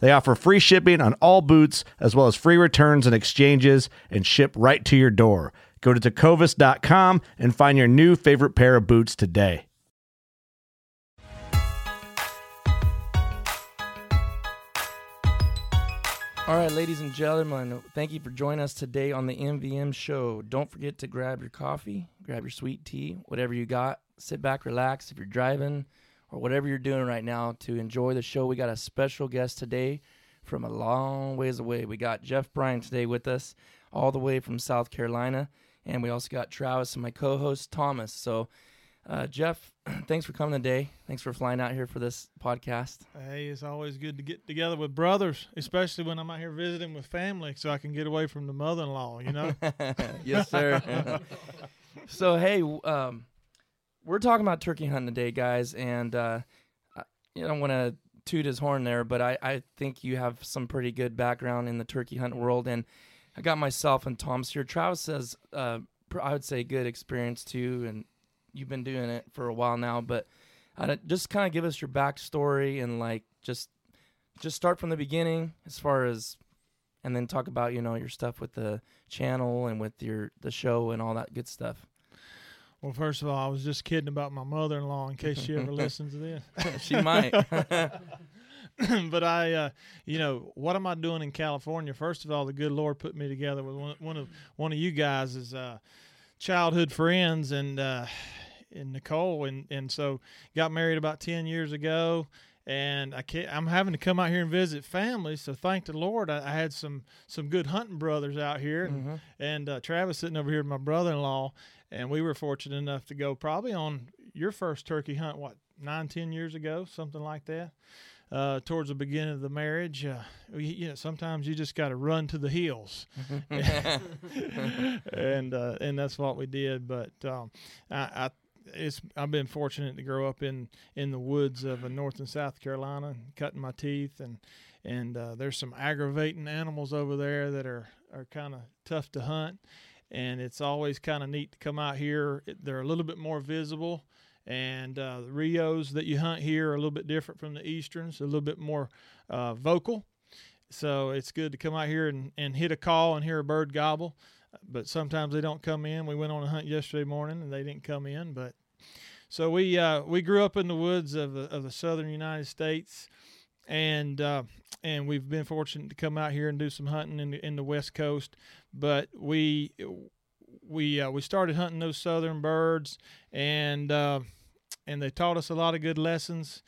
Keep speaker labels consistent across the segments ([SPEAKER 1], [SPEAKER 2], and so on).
[SPEAKER 1] They offer free shipping on all boots, as well as free returns and exchanges, and ship right to your door. Go to tecovas.com and find your new favorite pair of boots today.
[SPEAKER 2] All right, ladies and gentlemen, thank you for joining us today on the MVM show. Don't forget to grab your coffee, grab your sweet tea, whatever you got. Sit back, relax if you're driving or whatever you're doing right now to enjoy the show. We got a special guest today from a long ways away. We got Jeff Bryant today with us, all the way from South Carolina. And we also got Travis and my co host, Thomas. So, uh, Jeff, thanks for coming today. Thanks for flying out here for this podcast.
[SPEAKER 3] Hey, it's always good to get together with brothers, especially when I'm out here visiting with family, so I can get away from the mother-in-law. You know.
[SPEAKER 2] yes, sir. so, hey, um, we're talking about turkey hunting today, guys, and uh, you don't want to toot his horn there, but I, I think you have some pretty good background in the turkey hunt world, and I got myself and Tom's here. Travis says, uh, I would say good experience too, and you've been doing it for a while now, but uh, just kind of give us your backstory and like just just start from the beginning as far as and then talk about you know your stuff with the channel and with your the show and all that good stuff
[SPEAKER 3] well first of all i was just kidding about my mother-in-law in case she ever listens to this
[SPEAKER 2] she might
[SPEAKER 3] but i uh, you know what am i doing in california first of all the good lord put me together with one, one of one of you guys as uh, childhood friends and uh, and Nicole and and so got married about 10 years ago and I can't, I'm having to come out here and visit family. So thank the Lord, I, I had some some good hunting brothers out here, and,
[SPEAKER 2] Mm-hmm.
[SPEAKER 3] and uh, Travis sitting over here with my brother-in-law, and we were fortunate enough to go probably on your first turkey hunt, what nine, ten years ago, something like that. Uh, towards the beginning of the marriage, uh, you, you know, sometimes you just got to run to the hills, and uh, and that's what we did. But um, I, I it's I've been fortunate to grow up in in the woods of uh, North and South Carolina, cutting my teeth, and and uh, there's some aggravating animals over there that are are kind of tough to hunt, and it's always kind of neat to come out here. They're a little bit more visible. And uh, the Rios that you hunt here are a little bit different from the Easterns, a little bit more uh, vocal. So it's good to come out here and, and hit a call and hear a bird gobble but sometimes they don't come in. We went on a hunt yesterday morning and they didn't come in. But so we uh, we grew up in the woods of the, of the southern United States, and uh, and we've been fortunate to come out here and do some hunting in the, in the West Coast. But we we uh, we started hunting those southern birds, and uh, and they taught us a lot of good lessons.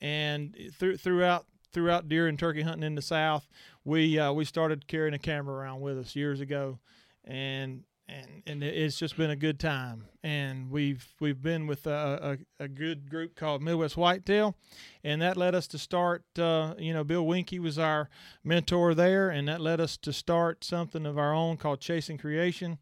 [SPEAKER 3] And through throughout throughout deer and turkey hunting in the South, we uh, we started carrying a camera around with us years ago and and and it's just been a good time. And we've we've been with a, a, a good group called Midwest Whitetail, and that led us to start. Uh, you know, Bill Winke was our mentor there, and that led us to start something of our own called Chasin Creation.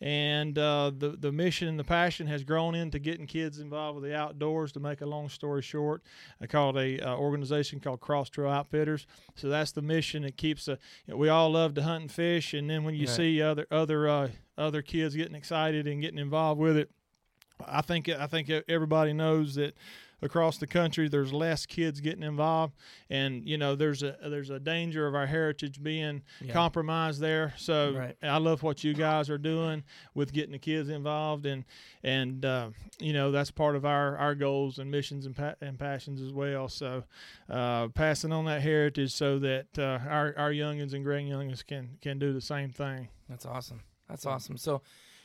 [SPEAKER 3] And uh, the the mission and the passion has grown into getting kids involved with the outdoors. To make a long story short, I called a uh, organization called Cross Trail Outfitters. So that's the mission. It keeps a, you know, we all love to hunt and fish, and then when you
[SPEAKER 2] Right.
[SPEAKER 3] see other other uh, other kids getting excited and getting involved with it, I think I think everybody knows that across the country there's less kids getting involved and you know there's a there's a danger of our heritage being
[SPEAKER 2] Yeah.
[SPEAKER 3] compromised there so
[SPEAKER 2] Right.
[SPEAKER 3] I love what you guys are doing with getting the kids involved and and uh, you know that's part of our our goals and missions and, pa- and passions as well so uh, passing on that heritage so that uh, our our youngins and grand youngins can can do the same thing
[SPEAKER 2] That's awesome. That's awesome. So,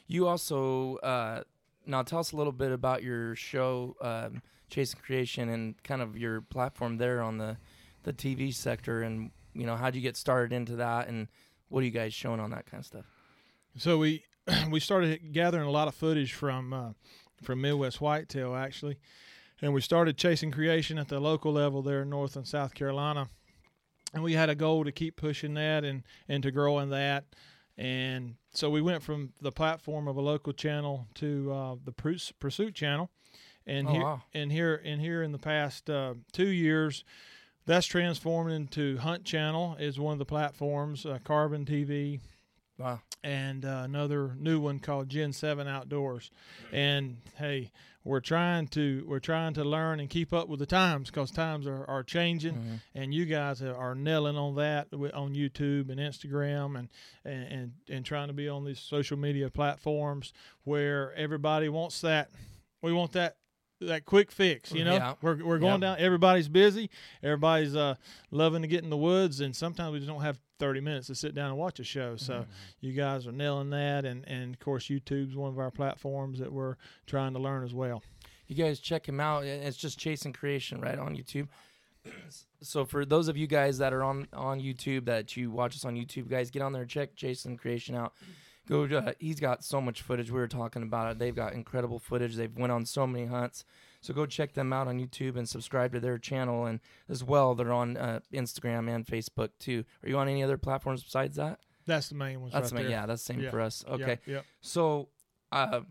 [SPEAKER 2] you also uh, now tell us a little bit about your show, um, Chasin Creation, and kind of your platform there on the the TV sector, and you know how'd you get started into that, and what are you guys showing on that kind of stuff?
[SPEAKER 3] So we we started gathering a lot of footage from uh, from Midwest Whitetail actually, and we started chasin creation at the local level there in North and South Carolina, and we had a goal to keep pushing that and and to growing that, and so we went from the platform of a local channel to uh, the Pursuit channel, and
[SPEAKER 2] Oh,
[SPEAKER 3] here
[SPEAKER 2] wow.
[SPEAKER 3] and here and here in the past uh, two years. That's transformed into Hunt Channel is one of the platforms, uh, Carbon TV,
[SPEAKER 2] Wow.
[SPEAKER 3] and uh, another new one called Gen Seven Outdoors. And hey, we're trying to we're trying to learn and keep up with the times because times are, are changing,
[SPEAKER 2] Mhm.
[SPEAKER 3] and you guys are, are nailing on that on YouTube and Instagram and, and and and trying to be on these social media platforms where everybody wants that. We want that. That quick fix, you know.
[SPEAKER 2] Yeah.
[SPEAKER 3] We're, we're going
[SPEAKER 2] Yeah.
[SPEAKER 3] down. Everybody's busy. Everybody's uh, loving to get in the woods, and sometimes we just don't have thirty minutes to sit down and watch a show. So
[SPEAKER 2] Mhm.
[SPEAKER 3] you guys are nailing that and and of course youtube's one of our platforms that we're trying to learn as well
[SPEAKER 2] you guys check him out. It's just Chasin Creation, right on YouTube. So for those of you guys that are on on YouTube that you watch us on YouTube, guys, get on there, and check Chasin Creation out. Go, uh, he's got so much footage. We were talking about it. They've got incredible footage. They've went on so many hunts. So go check them out on YouTube and subscribe to their channel. And as well, they're on uh, Instagram and Facebook too. Are you on any other platforms besides that?
[SPEAKER 3] that's the main ones
[SPEAKER 2] That's
[SPEAKER 3] right
[SPEAKER 2] my,
[SPEAKER 3] there.
[SPEAKER 2] yeah, that's the same
[SPEAKER 3] Yeah.
[SPEAKER 2] for us. Okay.
[SPEAKER 3] yep,
[SPEAKER 2] So, uh,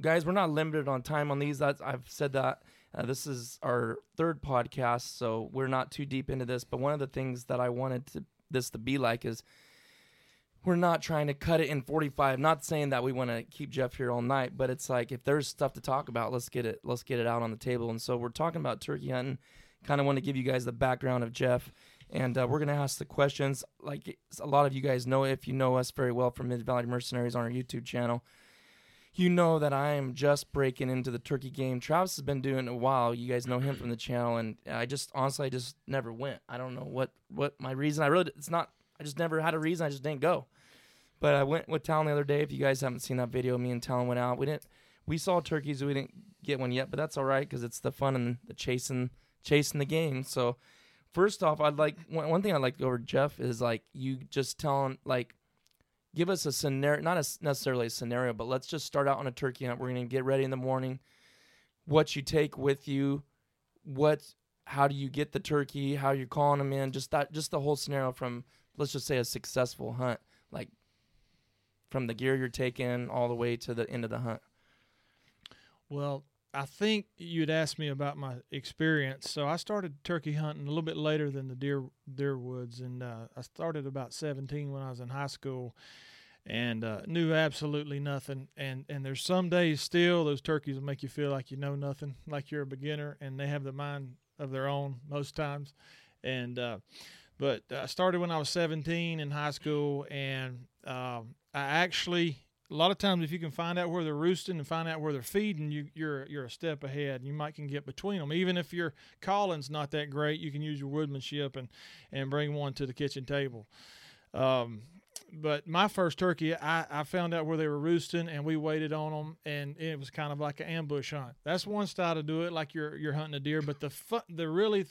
[SPEAKER 2] guys, we're not limited on time on these. That's I've said that. Uh, this is our third podcast, so we're not too deep into this. But one of the things that I wanted to this to be like is we're not trying to cut it in 45. Not saying that we want to keep Jeff here all night, but it's like if there's stuff to talk about, let's get it let's get it out on the table. And so we're talking about turkey hunting. Kind of want to give you guys the background of Jeff, and uh, we're gonna ask the questions. Like a lot of you guys know, if you know us very well from Mid Valley Mercenaries on our YouTube channel, you know that I am just breaking into the turkey game. Travis has been doing a while. You guys know him from the channel, and I just honestly I just never went. I don't know what what my reason. I really it's not. I just never had a reason. I just didn't go. But I went with Talon the other day. If you guys haven't seen that video, me and Talon went out. We didn't. We saw turkeys. We didn't get one yet, but that's all right because it's the fun and the chasing chasing the game. So first off, I'd like one, one thing I'd like to go over Jeff is like you just telling like give us a scenario, not a, necessarily a scenario, but let's just start out on a turkey hunt. We're gonna get ready in the morning. What you take with you, what, how do you get the turkey? How you're calling them in? Just that, just the whole scenario from let's just say a successful hunt, like from the gear you're taking all the way to the end of the hunt.
[SPEAKER 3] well i think you'd asked me about my experience so i started turkey hunting a little bit later than the deer deer woods and uh, i started about 17 when i was in high school and uh, knew absolutely nothing. And and there's some days still those turkeys will make you feel like you know nothing, like you're a beginner, and they have the mind of their own most times. And uh, but I started when I was 17 in high school, and um, I actually a lot of times if you can find out where they're roosting and find out where they're feeding, you you're you're a step ahead. You might can get between them, even if your calling's not that great. You can use your woodmanship and and bring one to the kitchen table. Um, but my first turkey, I, I found out where they were roosting, and we waited on them, and it was kind of like an ambush hunt. That's one style to do it, like you're you're hunting a deer. But the fun, the really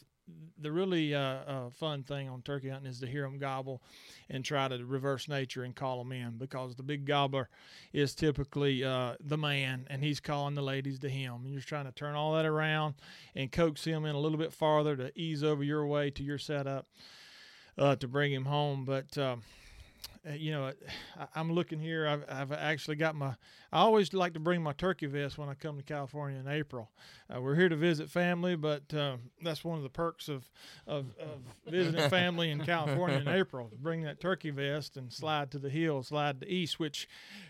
[SPEAKER 3] the really uh, uh, fun thing on turkey hunting is to hear them gobble and try to reverse nature and call them in because the big gobbler is typically uh, the man and he's calling the ladies to him. And you're trying to turn all that around and coax him in a little bit farther to ease over your way to your setup uh, to bring him home. But um, uh, you know, I, I'm looking here. I've, I've actually got my. I always like to bring my turkey vest when I come to California in April. Uh, we're here to visit family, but uh, that's one of the perks of, of, of visiting family in California in April. Bring that turkey vest and slide to the hill, slide to the east. Which,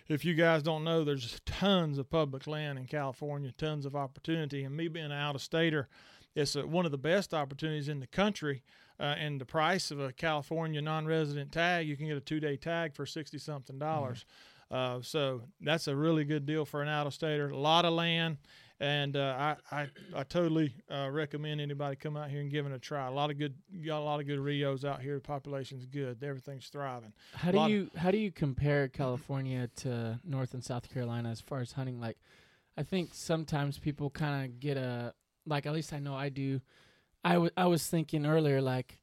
[SPEAKER 3] if you guys don't know, there's tons of public land in California, tons of opportunity. And me being an out of stater, it's a, one of the best opportunities in the country uh, and the price of a California non-resident tag, you can get a two-day tag for sixty something dollars. Mm-hmm. Uh, so that's a really good deal for an out-of-stater. A lot of land, and uh, I, I, I totally uh, recommend anybody come out here and give it a try. A lot of good, you got a lot of good Rios out here. The population's good. Everything's thriving.
[SPEAKER 4] How do you how do you compare California to North and South Carolina as far as hunting? Like, I think sometimes people kind of get a like. At least I know I do I, w- I was thinking earlier, like,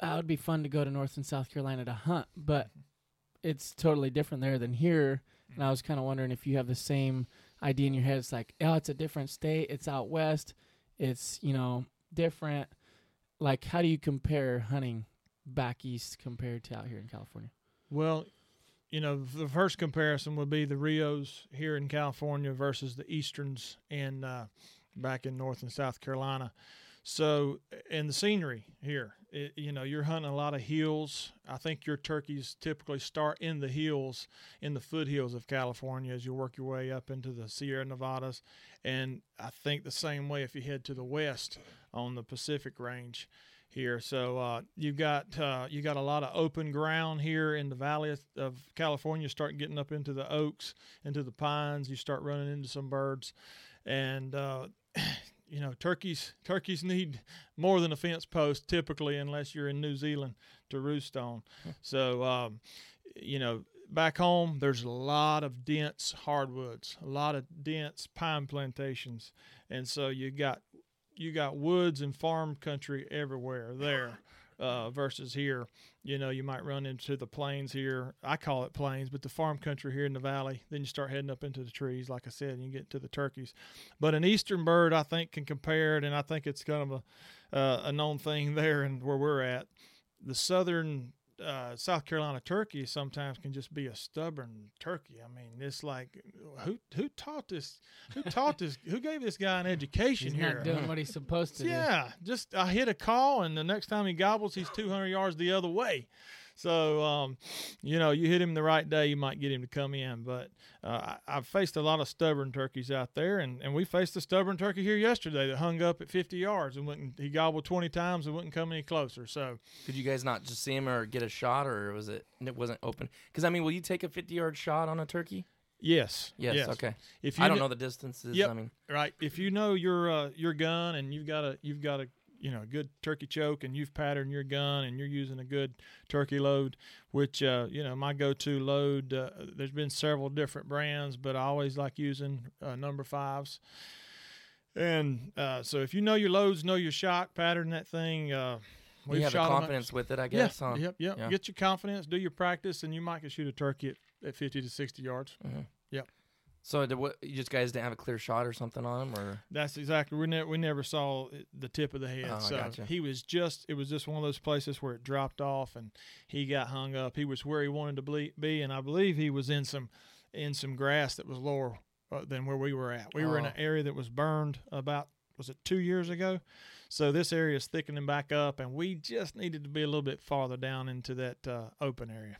[SPEAKER 4] oh, it would be fun to go to North and South Carolina to hunt, but it's totally different there than here. And I was kind of wondering if you have the same idea in your head. It's like, oh, it's a different state. It's out west. It's, you know, different. Like, how do you compare hunting back east compared to out here in California?
[SPEAKER 3] Well, you know, the first comparison would be the Rios here in California versus the Easterns in uh, back in North and South Carolina. So, and the scenery here, it, you know, you're hunting a lot of hills. I think your turkeys typically start in the hills, in the foothills of California as you work your way up into the Sierra Nevadas. And I think the same way if you head to the west on the Pacific Range here. So uh, you've got uh, you got a lot of open ground here in the valley of, California. Start getting up into the oaks, into the pines. You start running into some birds, and uh, you know, turkeys turkeys need more than a fence post typically, unless you're in New Zealand to roost on. so, um, you know, back home there's a lot of dense hardwoods, a lot of dense pine plantations, and so you got you got woods and farm country everywhere there uh, versus here. You know, you might run into the plains here. I call it plains, but the farm country here in the valley. Then you start heading up into the trees, like I said, and you get to the turkeys. But an eastern bird, I think, can compare it, and I think it's kind of a uh, a known thing there and where we're at. The southern uh, South Carolina turkey sometimes can just be a stubborn turkey. I mean, it's like who who taught this? Who taught this? Who gave this guy an education
[SPEAKER 4] he's
[SPEAKER 3] here?
[SPEAKER 4] Not doing what he's supposed to.
[SPEAKER 3] Yeah,
[SPEAKER 4] do.
[SPEAKER 3] just I hit a call, and the next time he gobbles, he's 200 yards the other way. So, um, you know, you hit him the right day, you might get him to come in. But uh, I, have faced a lot of stubborn turkeys out there, and, and we faced a stubborn turkey here yesterday that hung up at 50 yards and wouldn't. He gobbled 20 times and wouldn't come any closer. So,
[SPEAKER 2] could you guys not just see him or get a shot, or was it it wasn't open? Because I mean, will you take a 50 yard shot on a turkey?
[SPEAKER 3] Yes.
[SPEAKER 2] Yes.
[SPEAKER 3] yes.
[SPEAKER 2] Okay.
[SPEAKER 3] If
[SPEAKER 2] you I don't know the distances.
[SPEAKER 3] Yep,
[SPEAKER 2] I mean,
[SPEAKER 3] right. If you know your uh, your gun and you've got a you've got a you know, a good turkey choke and you've patterned your gun and you're using a good turkey load, which, uh, you know, my go to load, uh, there's been several different brands, but I always like using uh, number fives. And uh, so if you know your loads, know your shot, pattern that thing. Uh,
[SPEAKER 2] we have confidence with it, I guess.
[SPEAKER 3] Yeah,
[SPEAKER 2] huh?
[SPEAKER 3] yep, yep.
[SPEAKER 2] Yeah.
[SPEAKER 3] Get your confidence, do your practice, and you might can shoot a turkey at, at 50 to 60 yards.
[SPEAKER 2] Mm-hmm. So did what, you just guys didn't have a clear shot or something on him, or
[SPEAKER 3] that's exactly we never we never saw the tip of the head.
[SPEAKER 2] Oh,
[SPEAKER 3] so
[SPEAKER 2] gotcha.
[SPEAKER 3] he was just it was just one of those places where it dropped off and he got hung up. He was where he wanted to be, and I believe he was in some in some grass that was lower uh, than where we were at. We were in an
[SPEAKER 2] Oh.
[SPEAKER 3] area that was burned about was it two years ago. So this area is thickening back up, and we just needed to be a little bit farther down into that uh, open area.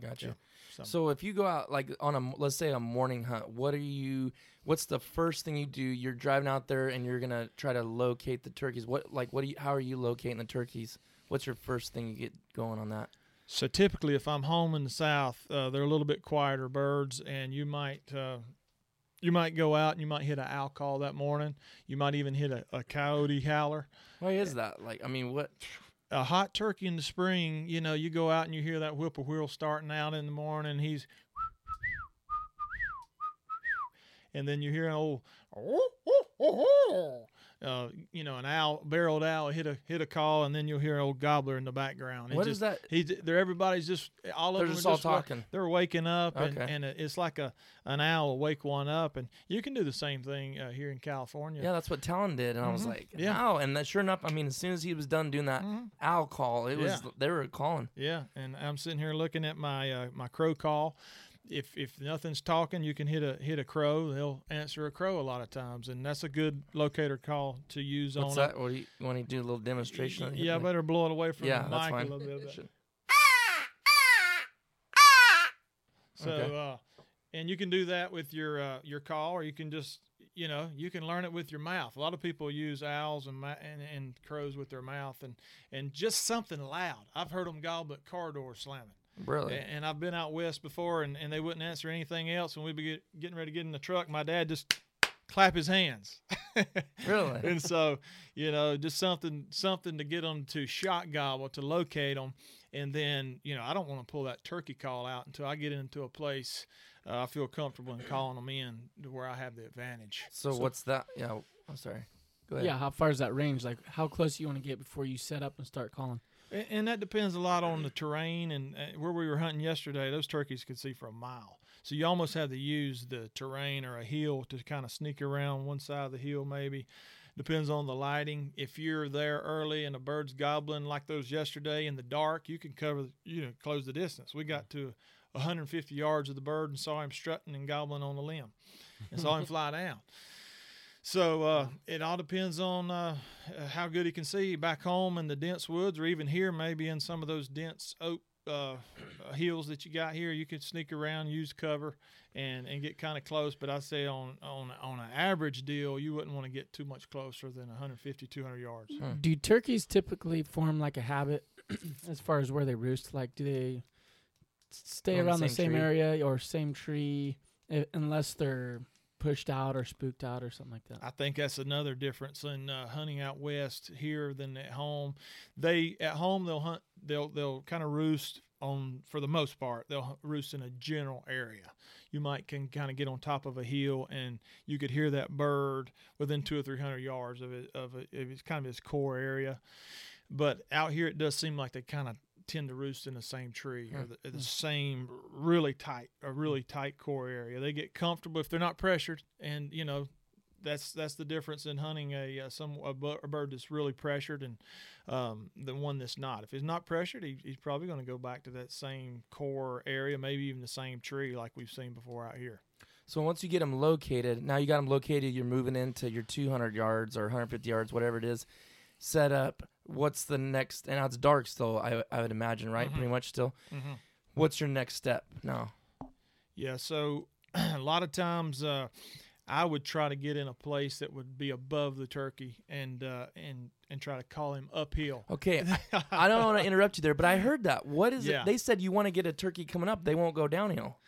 [SPEAKER 2] gotcha.
[SPEAKER 3] Yeah. So,
[SPEAKER 2] So if you go out like on a let's say a morning hunt, what are you? What's the first thing you do? You're driving out there and you're gonna try to locate the turkeys. What like what do you? How are you locating the turkeys? What's your first thing you get going on that?
[SPEAKER 3] So typically, if I'm home in the south, uh, they're a little bit quieter birds, and you might uh, you might go out and you might hit an owl call that morning. You might even hit a, a coyote howler.
[SPEAKER 2] Why is that? Like I mean, what?
[SPEAKER 3] A hot turkey in the spring, you know, you go out and you hear that whippoorwill starting out in the morning. He's and then you hear an old uh, you know, an owl, barred owl hit a hit a call, and then you'll hear old gobbler in the background. It
[SPEAKER 2] What
[SPEAKER 3] just,
[SPEAKER 2] is that?
[SPEAKER 3] He's they're everybody's just all of
[SPEAKER 2] They're
[SPEAKER 3] them
[SPEAKER 2] just all
[SPEAKER 3] just
[SPEAKER 2] talking.
[SPEAKER 3] they're waking up, and,
[SPEAKER 2] Okay.
[SPEAKER 3] and it's like a an owl will wake one up, and you can do the same thing uh, here in California.
[SPEAKER 2] Yeah, that's what Talon did, and I was
[SPEAKER 3] Mhm.
[SPEAKER 2] like,
[SPEAKER 3] Yeah.
[SPEAKER 2] "Ow!" And that, sure enough, I mean, as soon as he was done doing that
[SPEAKER 3] Mhm.
[SPEAKER 2] owl call, it was
[SPEAKER 3] Yeah.
[SPEAKER 2] they were calling.
[SPEAKER 3] Yeah, and I'm sitting here looking at my uh, my crow call. If if nothing's talking, you can hit a hit a crow. They'll answer a crow a lot of times, and that's a good locator call to use
[SPEAKER 2] What's
[SPEAKER 3] on.
[SPEAKER 2] that? What do you want to do a little demonstration? it?
[SPEAKER 3] Yeah, I better blow it away from
[SPEAKER 2] yeah,
[SPEAKER 3] the
[SPEAKER 2] that's
[SPEAKER 3] mic
[SPEAKER 2] fine.
[SPEAKER 3] a little bit. So,
[SPEAKER 2] Okay.
[SPEAKER 3] uh, and you can do that with your uh, your call, or you can just you know you can learn it with your mouth. A lot of people use owls and, and and crows with their mouth, and and just something loud. I've heard them gobble at car doors slamming.
[SPEAKER 2] Really?
[SPEAKER 3] A- And I've been out west before, and, and they wouldn't answer anything else. When we'd be get, getting ready to get in the truck, my dad just clap his hands.
[SPEAKER 2] Really?
[SPEAKER 3] and so, you know, just something something to get them to shot gobble to locate them, and then you know I don't want to pull that turkey call out until I get into a place uh, I feel comfortable in calling them in to where I have the advantage.
[SPEAKER 2] So, what's that? Yeah, I'm sorry. Go ahead.
[SPEAKER 4] Yeah, how far is that range? Like, how close do you want to get before you set up and start calling?
[SPEAKER 3] And, that depends a lot on the terrain and uh, where we were hunting yesterday. Those turkeys could see for a mile, so you almost have to use the terrain or a hill to kind of sneak around one side of the hill. Maybe depends on the lighting. If you're there early and a bird's gobbling like those yesterday in the dark, you can cover, you know, close the distance. We got to 150 yards of the bird and saw him strutting and gobbling on the limb, and saw him fly down. So uh, it all depends on uh, uh, how good he can see back home in the dense woods, or even here, maybe in some of those dense oak uh, uh, hills that you got here. You could sneak around, use cover, and, and get kind of close. But I say on on on an average deal, you wouldn't want to get too much closer than 150, 200 yards.
[SPEAKER 4] Do turkeys typically form like a habit as far as where they roost? Like, do they stay
[SPEAKER 2] On
[SPEAKER 4] around the
[SPEAKER 2] same
[SPEAKER 4] same area or same tree, unless they're pushed out or spooked out or something like that?
[SPEAKER 3] I think that's another difference in uh, hunting out west here than at home. They at home they'll hunt they'll they'll kind of roost on for the most part they'll roost in a general area. You might can kind of get on top of a hill and you could hear that bird within two or three hundred yards of it of, it, of its kind of his core area. But out here it does seem like they kind of tend to roost in the same tree or the, the same really tight a really tight core area. They get comfortable if they're not pressured and you know that's that's the difference in hunting a uh, some a, a bird that's really pressured and um, the one that's not. If he's not pressured, he, he's probably going to go back to that same core area, maybe even the same tree like we've seen before out here.
[SPEAKER 2] So once you get them located, now you got them located. You're moving into your 200 yards or 150 yards, whatever it is. Set up. What's the next? And now it's dark still. I I would imagine, right?
[SPEAKER 3] Mhm.
[SPEAKER 2] Pretty much still.
[SPEAKER 3] Mm-hmm.
[SPEAKER 2] What's your next step now?
[SPEAKER 3] Yeah, so a lot of times uh, I would try to get in a place that would be above the turkey and uh, and and try to call him uphill.
[SPEAKER 2] Okay, I, I don't want to interrupt you there, but I heard that. What is
[SPEAKER 3] Yeah.
[SPEAKER 2] it? They said you want to get a turkey coming up. They won't go downhill.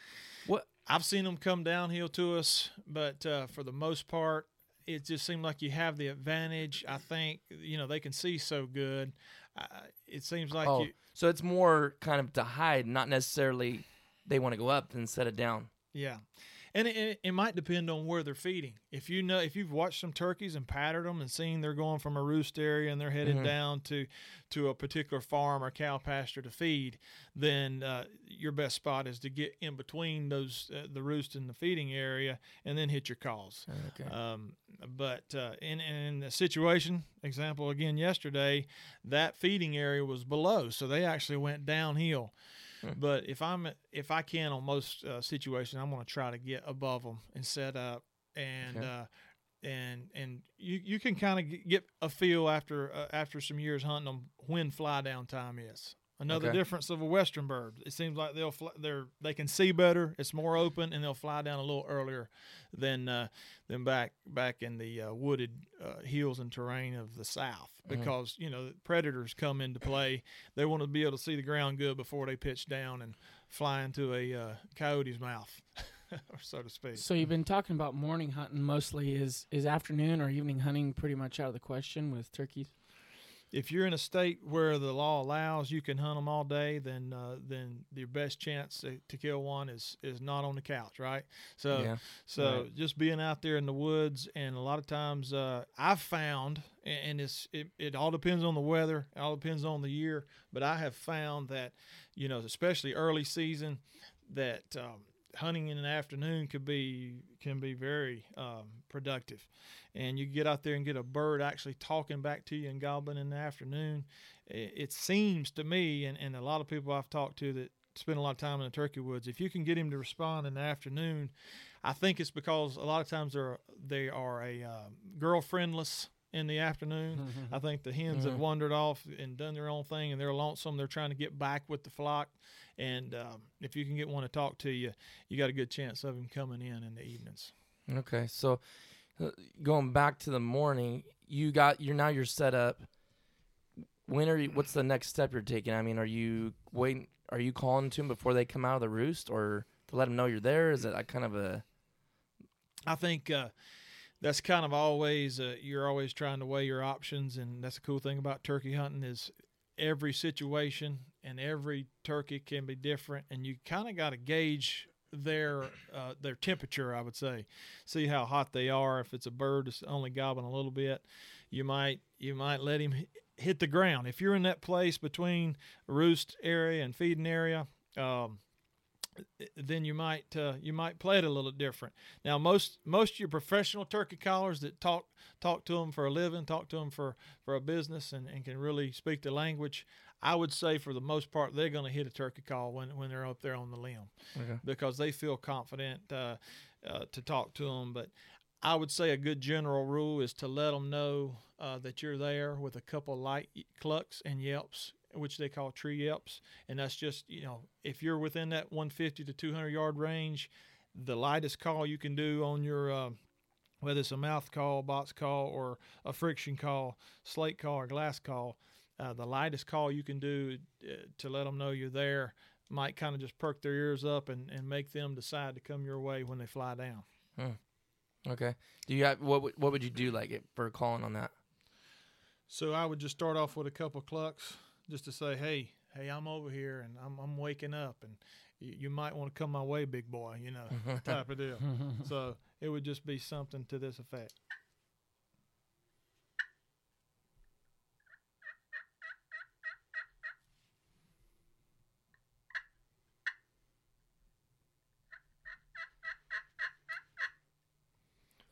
[SPEAKER 2] What?
[SPEAKER 3] I've seen them come downhill to us, but uh, for the most part, it just seemed like you have the advantage. I think you know they can see so good. Uh, it seems like
[SPEAKER 2] oh,
[SPEAKER 3] you,
[SPEAKER 2] so it's more kind of to hide, not necessarily they want to go up and set it down.
[SPEAKER 3] yeah, and it, it, might depend on where they're feeding. If you know, if you've watched some turkeys and pattered them and seen they're going from a roost area and they're headed
[SPEAKER 2] Mhm.
[SPEAKER 3] down to to a particular farm or cow pasture to feed, then uh, your best spot is to get in between those uh, the roost and the feeding area and then hit your calls.
[SPEAKER 2] Okay.
[SPEAKER 3] Um, but uh, in in the situation, example again yesterday, that feeding area was below, so they actually went downhill.
[SPEAKER 2] Hmm.
[SPEAKER 3] But if I'm if I can on most uh, situations, I'm going to try to get above them and set up and.
[SPEAKER 2] Okay.
[SPEAKER 3] Uh, and and you, you can kind of get a feel after uh, after some years hunting them when fly down time is. Another
[SPEAKER 2] Okay.
[SPEAKER 3] difference of a western bird. It seems like they'll fly, they're they can see better. It's more open, and they'll fly down a little earlier than uh, than back back in the uh, wooded uh, hills and terrain of the south
[SPEAKER 2] Mhm.
[SPEAKER 3] because you know predators come into play. They want to be able to see the ground good before they pitch down and fly into a uh, coyote's mouth, so to speak.
[SPEAKER 4] So you've been talking about morning hunting mostly. Is is afternoon or evening hunting pretty much out of the question with turkeys?
[SPEAKER 3] If you're in a state where the law allows you can hunt them all day, then uh, then your best chance to, to kill one is is not on the couch, right? So
[SPEAKER 2] Yeah.
[SPEAKER 3] so
[SPEAKER 4] Right.
[SPEAKER 3] just being out there in the woods, and a lot of times uh, I've found, and and it's it, it all depends on the weather, it all depends on the year, but I have found that you know especially early season that um, hunting in the afternoon could be can be very um, productive, and you get out there and get a bird actually talking back to you and gobbling in the afternoon. It, it seems to me, and, and a lot of people I've talked to that spend a lot of time in the turkey woods, if you can get him to respond in the afternoon, I think it's because a lot of times they're they are a uh, girlfriendless in the afternoon. I think the hens have wandered off and done their own thing, and they're lonesome. They're trying to get back with the flock, and um, if you can get one to talk to you, you got a good chance of him coming in in the evenings.
[SPEAKER 2] Okay, so uh, going back to the morning, you got you're now you're set up. When are you? What's the next step you're taking? I mean, are you waiting? Are you calling to them before they come out of the roost, or to let them know you're there? Is it like kind of a
[SPEAKER 3] I think uh, that's kind of always uh, you're always trying to weigh your options, and that's the cool thing about turkey hunting is every situation and every turkey can be different, and you kind of got to gauge their uh, their temperature. I would say, see how hot they are. If it's a bird that's only gobbling a little bit, you might you might let him hit the ground. If you're in that place between roost area and feeding area. Um, then you might uh, you might play it a little different. Now, most most of your professional turkey callers that talk talk to them for a living, talk to them for for a business, and, and can really speak the language. I would say for the most part they're going to hit a turkey call when when they're up there on the limb
[SPEAKER 2] Okay.
[SPEAKER 3] because they feel confident uh, uh, to talk to them. But I would say a good general rule is to let them know uh, that you're there with a couple light clucks and yelps, which they call tree yelps, and that's just you know if you're within that 150 to 200 yard range, the lightest call you can do on your uh, whether it's a mouth call, box call, or a friction call, slate call, or glass call, uh, the lightest call you can do uh, to let them know you're there might kind of just perk their ears up and, and make them decide to come your way when they fly down.
[SPEAKER 2] okay? Do you have what? would- What would you do like it for calling on that?
[SPEAKER 3] So I would just start off with a couple clucks just to say, hey, hey, I'm over here and I'm, I'm waking up and you, you might want to come my way, big boy, you know, type of deal. so it would just be something to this effect.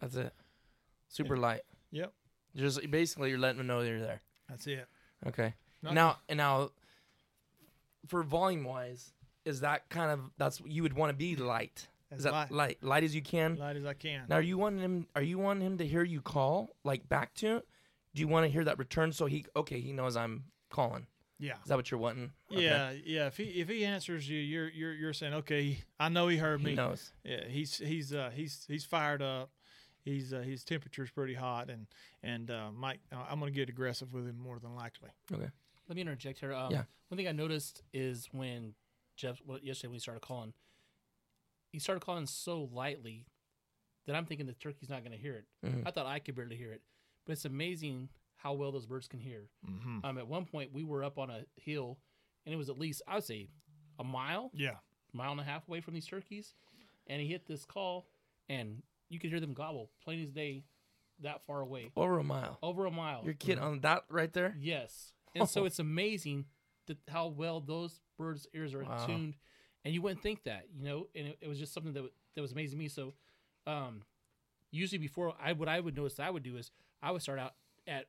[SPEAKER 2] That's it. Super light.
[SPEAKER 3] Yep,
[SPEAKER 2] Just basically, you're letting them know you're there.
[SPEAKER 3] that's it.
[SPEAKER 2] Okay.
[SPEAKER 3] Not-
[SPEAKER 2] now and now, for volume wise, is that kind of that's you would want to be light?
[SPEAKER 3] As
[SPEAKER 2] Is that
[SPEAKER 3] light,
[SPEAKER 2] light, light as you can?
[SPEAKER 3] light as I can.
[SPEAKER 2] Now, are you wanting him? Are you wanting him to hear you call like back to? Do you want to hear that return so he okay he knows I'm calling?
[SPEAKER 3] Yeah.
[SPEAKER 2] Is that what you're wanting? Okay.
[SPEAKER 3] Yeah, yeah. If he if he answers you, you're you're you're saying, okay, I know he heard me.
[SPEAKER 2] he knows.
[SPEAKER 3] Yeah, he's he's uh, he's he's fired up. He's uh, his temperature's pretty hot, and and uh, Mike, uh, I'm gonna get aggressive with him more than likely.
[SPEAKER 2] Okay.
[SPEAKER 5] Let me interject here. Um,
[SPEAKER 2] Yeah.
[SPEAKER 5] One thing I noticed is when Jeff, well, yesterday when he started calling, he started calling so lightly that I'm thinking the turkey's not going to hear it.
[SPEAKER 2] Mhm.
[SPEAKER 5] I thought I could barely hear it, but it's amazing how well those birds can hear.
[SPEAKER 3] Mm-hmm.
[SPEAKER 5] Um, at one point, we were up on a hill, and it was at least I would say a mile,
[SPEAKER 3] Yeah,
[SPEAKER 5] mile and a half away from these turkeys, and he hit this call, and you could hear them gobble plain as day, that far away,
[SPEAKER 2] Over a mile.
[SPEAKER 5] over a mile.
[SPEAKER 2] Your kid on that right there.
[SPEAKER 5] Yes. And so it's amazing that how well those birds' ears are
[SPEAKER 2] Wow.
[SPEAKER 5] attuned, and you wouldn't think that, you know. And it, it was just something that w- that was amazing to me. So, um, usually before I what I would notice I would do is I would start out at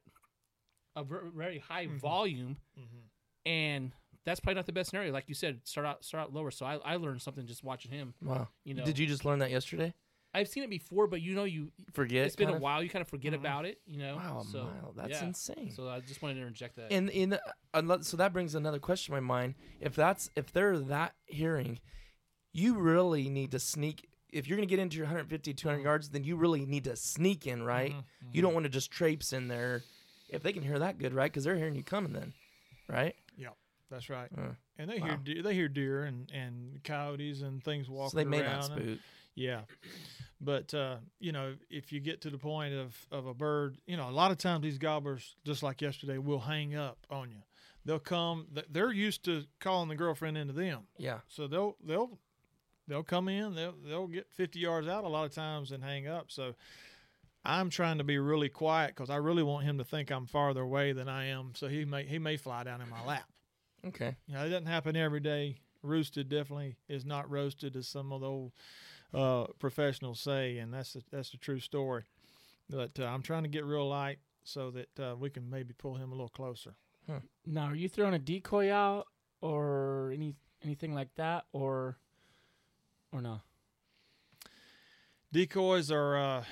[SPEAKER 5] a ver- very high volume, and that's probably not the best scenario. Like you said, start out start out lower. So I, I learned something just watching him.
[SPEAKER 2] Wow.
[SPEAKER 5] You know,
[SPEAKER 2] Did you just learn that yesterday?
[SPEAKER 5] I've seen it before, but you know, you
[SPEAKER 2] Forget.
[SPEAKER 5] it's been a
[SPEAKER 2] of?
[SPEAKER 5] while. You kind of forget about it, you know.
[SPEAKER 2] Wow, a
[SPEAKER 5] so,
[SPEAKER 2] mile. That's
[SPEAKER 5] yeah.
[SPEAKER 2] insane.
[SPEAKER 5] So I just wanted to interject that.
[SPEAKER 2] And in uh, so that brings another question to my mind. If that's if they're that hearing, you really need to sneak. If you're going to get into your 150, 200 yards, then you really need to sneak in, right? You don't want to just traipse in there. If they can hear that good, right? Because they're hearing you coming, then, right?
[SPEAKER 3] yeah, that's right.
[SPEAKER 2] Uh,
[SPEAKER 3] And they hear
[SPEAKER 2] Wow.
[SPEAKER 3] deer, they hear deer and, and coyotes and things walking
[SPEAKER 2] so they may
[SPEAKER 3] around.
[SPEAKER 2] not
[SPEAKER 3] and-
[SPEAKER 2] spook.
[SPEAKER 3] Yeah, But uh, you know, if you get to the point of of a bird, you know, a lot of times these gobblers, just like yesterday, will hang up on you. They'll come. They're used to calling the girlfriend into them,
[SPEAKER 2] Yeah.
[SPEAKER 3] so they'll they'll they'll come in. They'll they'll get 50 yards out a lot of times and hang up. So. I'm trying to be really quiet because I really want him to think I'm farther away than I am. So he may he may fly down in my lap.
[SPEAKER 2] Okay.
[SPEAKER 3] You know, it doesn't happen every day. Roosted definitely is not roasted, as some of the old uh, professionals say, and that's a, that's a true story. But uh, I'm trying to get real light so that uh, we can maybe pull him a little closer.
[SPEAKER 4] Now, are you throwing a decoy out or any anything like that, or or no?
[SPEAKER 3] Decoys are uh,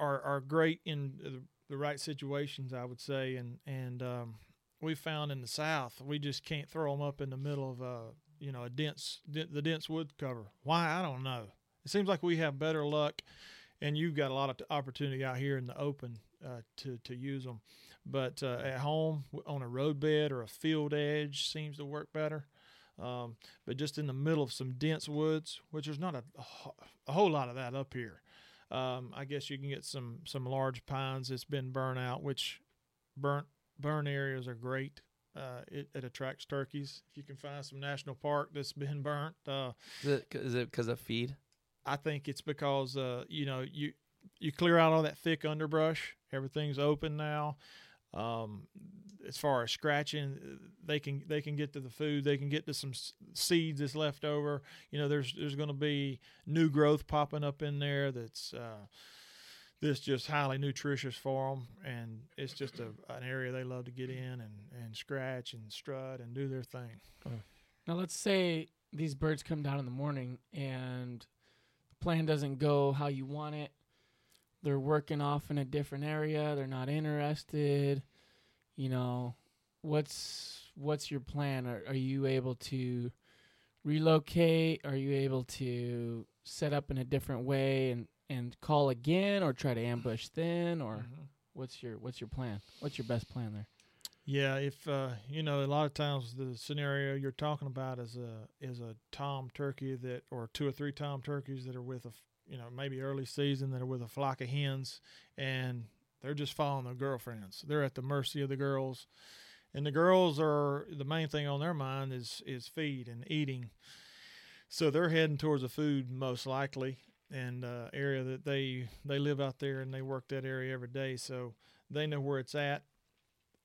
[SPEAKER 3] are are great in the, the right situations, I would say, and and um, we found in the South we just can't throw them up in the middle of uh, you know a dense the dense wood cover. Why I don't know. It seems like we have better luck, and you've got a lot of opportunity out here in the open uh, to to use them. But uh, at home on a roadbed or a field edge seems to work better. Um, but just in the middle of some dense woods, which there's not a, a, whole lot of that up here. Um, I guess you can get some some large pines that's been burnt out, which burnt burn areas are great. Uh, it, it attracts turkeys. If you can find some national park that's been burnt, uh,
[SPEAKER 2] Is it because of feed?
[SPEAKER 3] I think it's because uh, you know you you clear out all that thick underbrush. Everything's open now. Um, as far as scratching, they can they can get to the food. They can get to some seeds that's left over. You know, there's there's going to be new growth popping up in there that's uh, that's just highly nutritious for them, and it's just a, an area they love to get in and and scratch and strut and do their thing.
[SPEAKER 4] Now, let's say these birds come down in the morning and plan doesn't go how you want it. They're working off in a different area. They're not interested. You know, what's what's your plan? Are, are you able to relocate? Are you able to set up in a different way and and call again, or try to ambush then, or mm-hmm. what's your what's your plan? What's your best plan there?
[SPEAKER 3] Yeah, if uh, you know, a lot of times the scenario you're talking about is a is a tom turkey that, or two or three tom turkeys that are with a, you know, maybe early season that are with a flock of hens, and they're just following their girlfriends. They're at the mercy of the girls, and the girls are the main thing on their mind is is feed and eating. So they're heading towards the food most likely, and uh, area that they they live out there and they work that area every day, so they know where it's at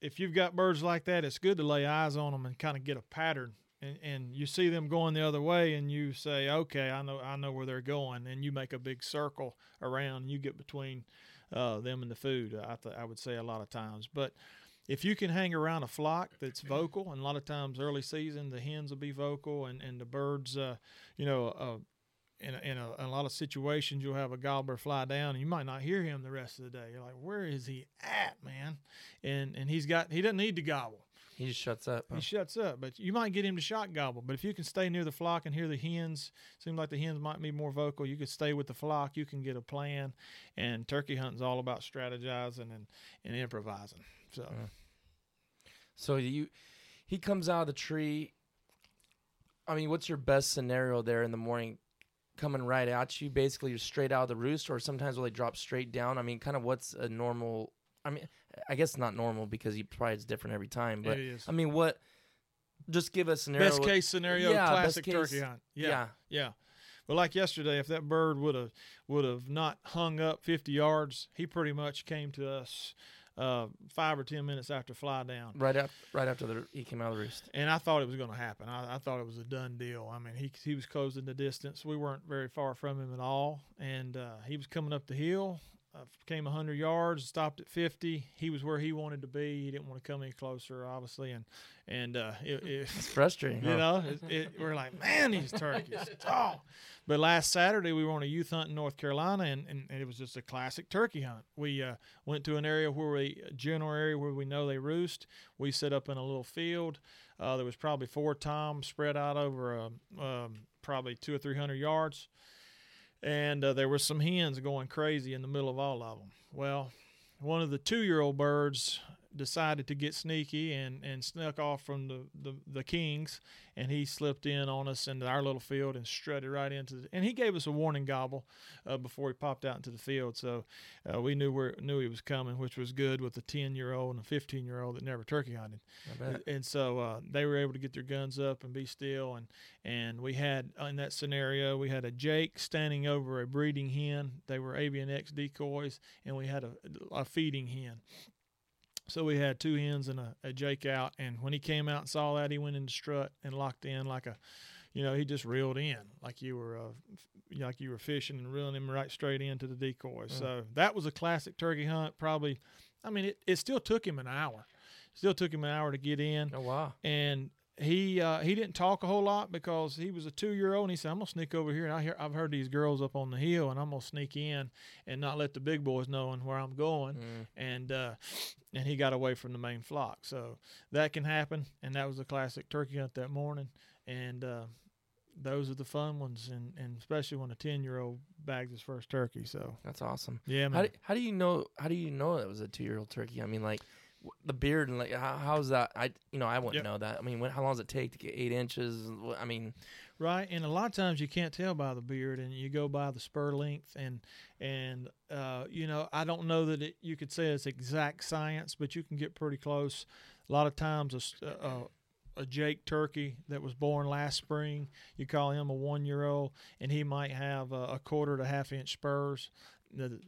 [SPEAKER 3] if you've got birds like that, it's good to lay eyes on them and kind of get a pattern. And, and you see them going the other way, and you say, "Okay, I know, I know where they're going." And you make a big circle around, and you get between uh, them and the food. I, th- I would say a lot of times, but if you can hang around a flock that's vocal, and a lot of times early season the hens will be vocal, and and the birds, uh, you know, uh, in a, in, a, in a lot of situations you'll have a gobbler fly down and you might not hear him the rest of the day. You're like, where is he at, man? And and he's got he doesn't need to gobble.
[SPEAKER 2] He just shuts up. huh?
[SPEAKER 3] He shuts up, but you might get him to shot gobble. But if you can stay near the flock and hear the hens, seems like the hens might be more vocal. You could stay with the flock. You can get a plan. And turkey hunting's all about strategizing and, and improvising. So
[SPEAKER 2] So you, he comes out of the tree. I mean, what's your best scenario there in the morning? Coming right at you, basically you're straight out of the roost, or sometimes will they drop straight down? I mean, kind of what's a normal? I mean, I guess not normal because he probably is different every time. But. I mean, what? Just give us a scenario.
[SPEAKER 3] best case scenario,
[SPEAKER 2] Yeah,
[SPEAKER 3] classic
[SPEAKER 2] case-
[SPEAKER 3] turkey hunt.
[SPEAKER 2] Yeah.
[SPEAKER 3] yeah. Yeah. But like yesterday, if that bird would have would have not hung up 50 yards, he pretty much came to us uh, five or 10 minutes after fly down.
[SPEAKER 2] Right up, right after the he came out of the roost.
[SPEAKER 3] And I thought it was going to happen. I, I thought it was a done deal. I mean, he he was closing the distance. We weren't very far from him at all, and uh, he was coming up the hill. Uh, came 100 yards, stopped at 50. He was where he wanted to be. He didn't want to come any closer, obviously, and and uh, it, it,
[SPEAKER 2] It's frustrating.
[SPEAKER 3] you
[SPEAKER 2] huh?
[SPEAKER 3] know, it, it, we're like, man, these turkeys. Oh. But last Saturday we were on a youth hunt in North Carolina, and, and, and it was just a classic turkey hunt. We uh, went to an area where we, general area where we know they roost. We set up in a little field. Uh, there was probably four toms spread out over um, um, probably two or three hundred yards, and uh, there were some hens going crazy in the middle of all of them. Well, one of the two-year-old birds decided to get sneaky and, and snuck off from the, the, the Kings, and he slipped in on us into our little field and strutted right into the. And he gave us a warning gobble uh, before he popped out into the field, so uh, we knew where knew he was coming, which was good with a ten year old and a fifteen year old that never turkey hunted. And so uh, they were able to get their guns up and be still. And and we had in that scenario we had a Jake standing over a breeding hen. They were Avian-X decoys, and we had a, a feeding hen. So we had two hens and a, a Jake out. And when he came out and saw that, he went into strut and locked in like a, you know, he just reeled in like you were. Uh, like you were fishing and reeling him right straight into the decoys. So that was a classic turkey hunt. Probably, I mean, it, it still took him an hour. Still took him an hour to get in
[SPEAKER 2] Oh wow.
[SPEAKER 3] and he uh, he didn't talk a whole lot because he was a two year old and he said I'm gonna sneak over here and I hear I've heard these girls up on the hill and I'm gonna sneak in and not let the big boys know where I'm going
[SPEAKER 2] Mm.
[SPEAKER 3] and uh, and he got away from the main flock so that can happen and that was a classic turkey hunt that morning and uh, those are the fun ones and, and especially when a ten year old bags his first turkey so
[SPEAKER 2] That's awesome.
[SPEAKER 3] yeah man
[SPEAKER 2] How do, how do you know? How do you know it was a two year old turkey? I mean, like the beard and like how, how's that? I you know I wouldn't
[SPEAKER 3] Yep.
[SPEAKER 2] know that. I mean, when, how long does it take to get eight inches? I mean,
[SPEAKER 3] Right, and a lot of times you can't tell by the beard, and you go by the spur length, and and uh, you know I don't know that it, you could say it's exact science, but you can get pretty close. A lot of times, a a Jake turkey that was born last spring, you call him a one year old, and he might have a, a quarter to half inch spurs.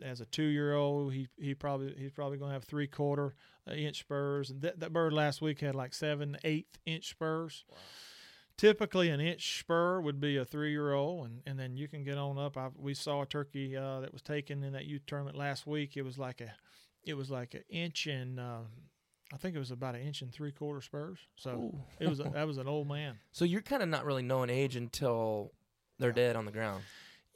[SPEAKER 3] As a two year old, he he probably he's probably going to have three quarter uh, inch spurs, and that that bird last week had like seven eighth inch spurs. Typically an inch spur would be a three year old and, and then you can get on up. I, we saw a turkey uh, that was taken in that youth tournament last week. It was like a it was like an inch and uh, i think it was about an inch and three quarter spurs. So
[SPEAKER 2] ooh.
[SPEAKER 3] it was a, that was an old man.
[SPEAKER 2] So you're kind of not really knowing age until they're dead on the ground.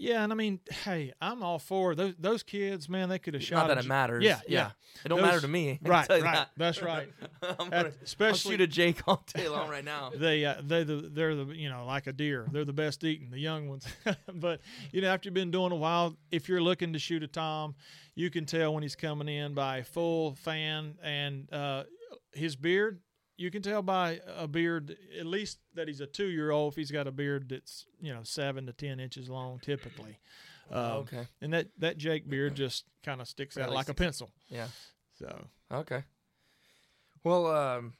[SPEAKER 3] Yeah and i mean hey i'm all for those those kids man they could have shot
[SPEAKER 2] Not that it matters.
[SPEAKER 3] yeah
[SPEAKER 2] yeah. It don't
[SPEAKER 3] Those-
[SPEAKER 2] matter to me.
[SPEAKER 3] Right right
[SPEAKER 2] that.
[SPEAKER 3] that's right
[SPEAKER 2] I'm gonna, I'll shoot a Jake all day long right now.
[SPEAKER 3] they uh, they the they're the you know like a deer they're the best eating the young ones but you know after you've been doing a while if you're looking to shoot a tom you can tell when he's coming in by full fan and uh, his beard you can tell by a beard at least that he's a two year old if he's got a beard that's you know seven to ten inches long typically um,
[SPEAKER 2] okay.
[SPEAKER 3] and that that jake beard just kind of sticks out like a pencil
[SPEAKER 2] Yeah.
[SPEAKER 3] so
[SPEAKER 2] Okay. Well, um,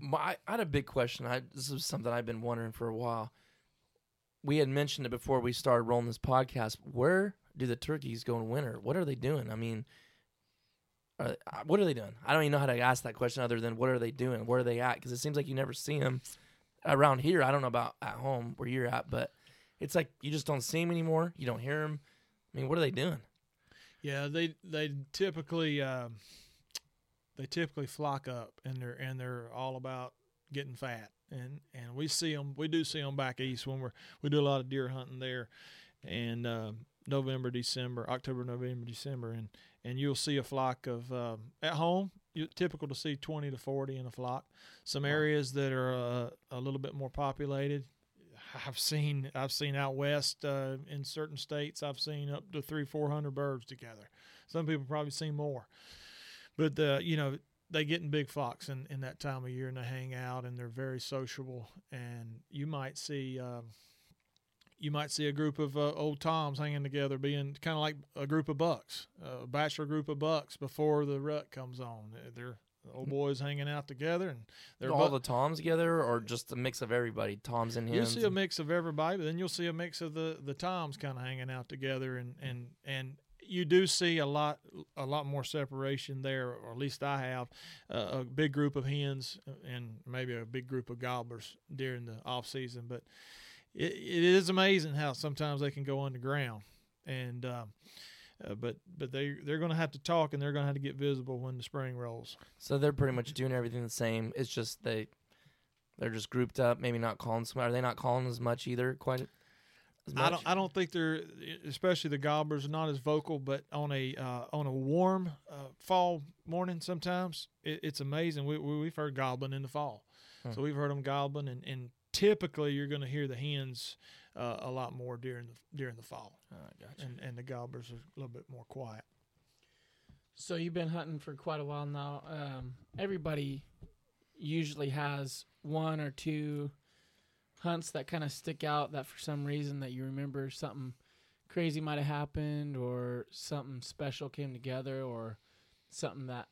[SPEAKER 2] my, I had a big question. I this is something I've been wondering for a while. We had mentioned it before we started rolling this podcast. Where do the turkeys go in winter? What are they doing? I mean, are, uh, what are they doing? I don't even know how to ask that question other than what are they doing? Where are they at? Because it seems like you never see them around here. I don't know about at home where you're at, but it's like you just don't see them anymore. You don't hear them. I mean, what are they doing?
[SPEAKER 3] Yeah, they they typically um, they typically flock up and they're and they're all about getting fat and and we see them we do see them back east when we're we do a lot of deer hunting there and um November December October November December and and you'll see a flock of um, at home typical to see 20 to 40 in a flock some areas that are uh, a little bit more populated I've seen I've seen out west uh, in certain states I've seen up to three four hundred birds together. Some people probably see more, but uh, you know they get in big flocks in, in that time of year and they hang out and they're very sociable. And you might see um, you might see a group of uh, old toms hanging together, being kind of like a group of bucks, a bachelor group of bucks before the rut comes on. They're old boys hanging out together and they're
[SPEAKER 2] all
[SPEAKER 3] bu-
[SPEAKER 2] the toms together, or just a mix of everybody? Toms and hens?
[SPEAKER 3] You'll see a mix of everybody, but then you'll see a mix of the the toms kind of hanging out together, and and and you do see a lot a lot more separation there, or at least I have uh, a big group of hens and maybe a big group of gobblers during the off season. But it, it is amazing how sometimes they can go underground, and um, uh, but but they they're going to have to talk and they're going to have to get visible when the spring rolls.
[SPEAKER 2] So they're pretty much doing everything the same. It's just they they're just grouped up, maybe not calling Are they not calling as much either? Quite.
[SPEAKER 3] I don't. I don't think they're, especially the gobblers, are not as vocal. But on a uh, on a warm uh, fall morning, sometimes it, it's amazing. We, we we've heard gobbling in the fall,
[SPEAKER 2] Hmm.
[SPEAKER 3] so we've heard them gobbling, and, and typically you're going to hear the hens uh, a lot more during the during the fall,
[SPEAKER 2] Oh, gotcha.
[SPEAKER 3] and and the gobblers are a little bit more quiet.
[SPEAKER 4] So you've been hunting for quite a while now. Um, everybody usually has one or two hunts that kind of stick out that for some reason that you remember something crazy might have happened or something special came together or something that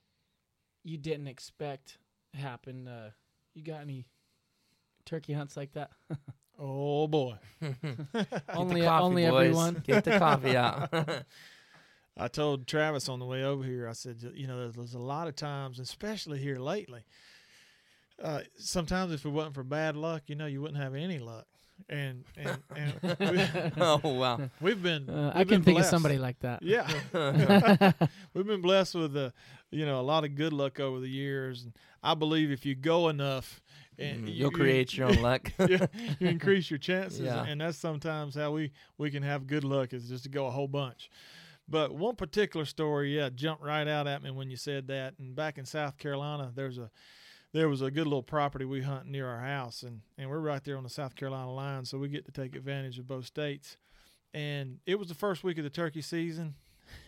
[SPEAKER 4] you didn't expect happened. Uh, you got any turkey hunts like that?
[SPEAKER 3] Oh boy.
[SPEAKER 4] Only
[SPEAKER 2] coffee,
[SPEAKER 4] only
[SPEAKER 2] boys.
[SPEAKER 4] everyone.
[SPEAKER 2] Get the coffee out.
[SPEAKER 3] I told Travis on the way over here, I said, you know, there's, there's a lot of times, especially here lately, uh, sometimes if it wasn't for bad luck, you know, you wouldn't have any luck. And and, and we,
[SPEAKER 2] oh wow.
[SPEAKER 3] we've been
[SPEAKER 4] Uh, I
[SPEAKER 3] we've
[SPEAKER 4] can
[SPEAKER 3] been
[SPEAKER 4] think of somebody like that.
[SPEAKER 3] Yeah, we've been blessed with uh, you know a lot of good luck over the years, and I believe if you go enough, and
[SPEAKER 2] Mm,
[SPEAKER 3] you-
[SPEAKER 2] You'll
[SPEAKER 3] you-
[SPEAKER 2] create your own luck.
[SPEAKER 3] you, you increase your chances,
[SPEAKER 2] Yeah.
[SPEAKER 3] and that's sometimes how we we can have good luck is just to go a whole bunch. But one particular story, yeah, jumped right out at me when you said that. And back in South Carolina, there's a there was a good little property we hunt near our house, and and we're right there on the South Carolina line, so we get to take advantage of both states. And it was the first week of the turkey season,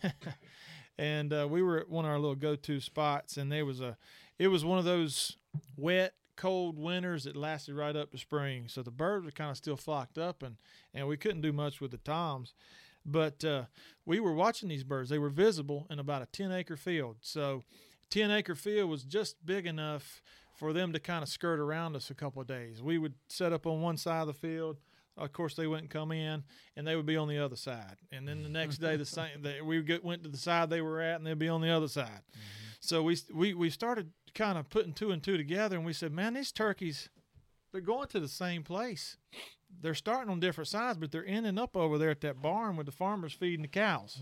[SPEAKER 3] and uh, we were at one of our little go-to spots, and there was a it was one of those wet cold winters that lasted right up to spring. So the birds were kind of still flocked up, and and we couldn't do much with the toms. But uh, we were watching these birds. They were visible in about a 10 acre field. So 10 acre field was just big enough for them to kind of skirt around us a couple of days. We would set up on one side of the field. Of course, they wouldn't come in, and they would be on the other side. And then the next day, the same, they, we get, went to the side they were at, and they'd be on the other side. So we we we started kind of putting two and two together, and we said, "Man, these turkeys, they're going to the same place. They're starting on different sides, but they're ending up over there at that barn with the farmers feeding the cows.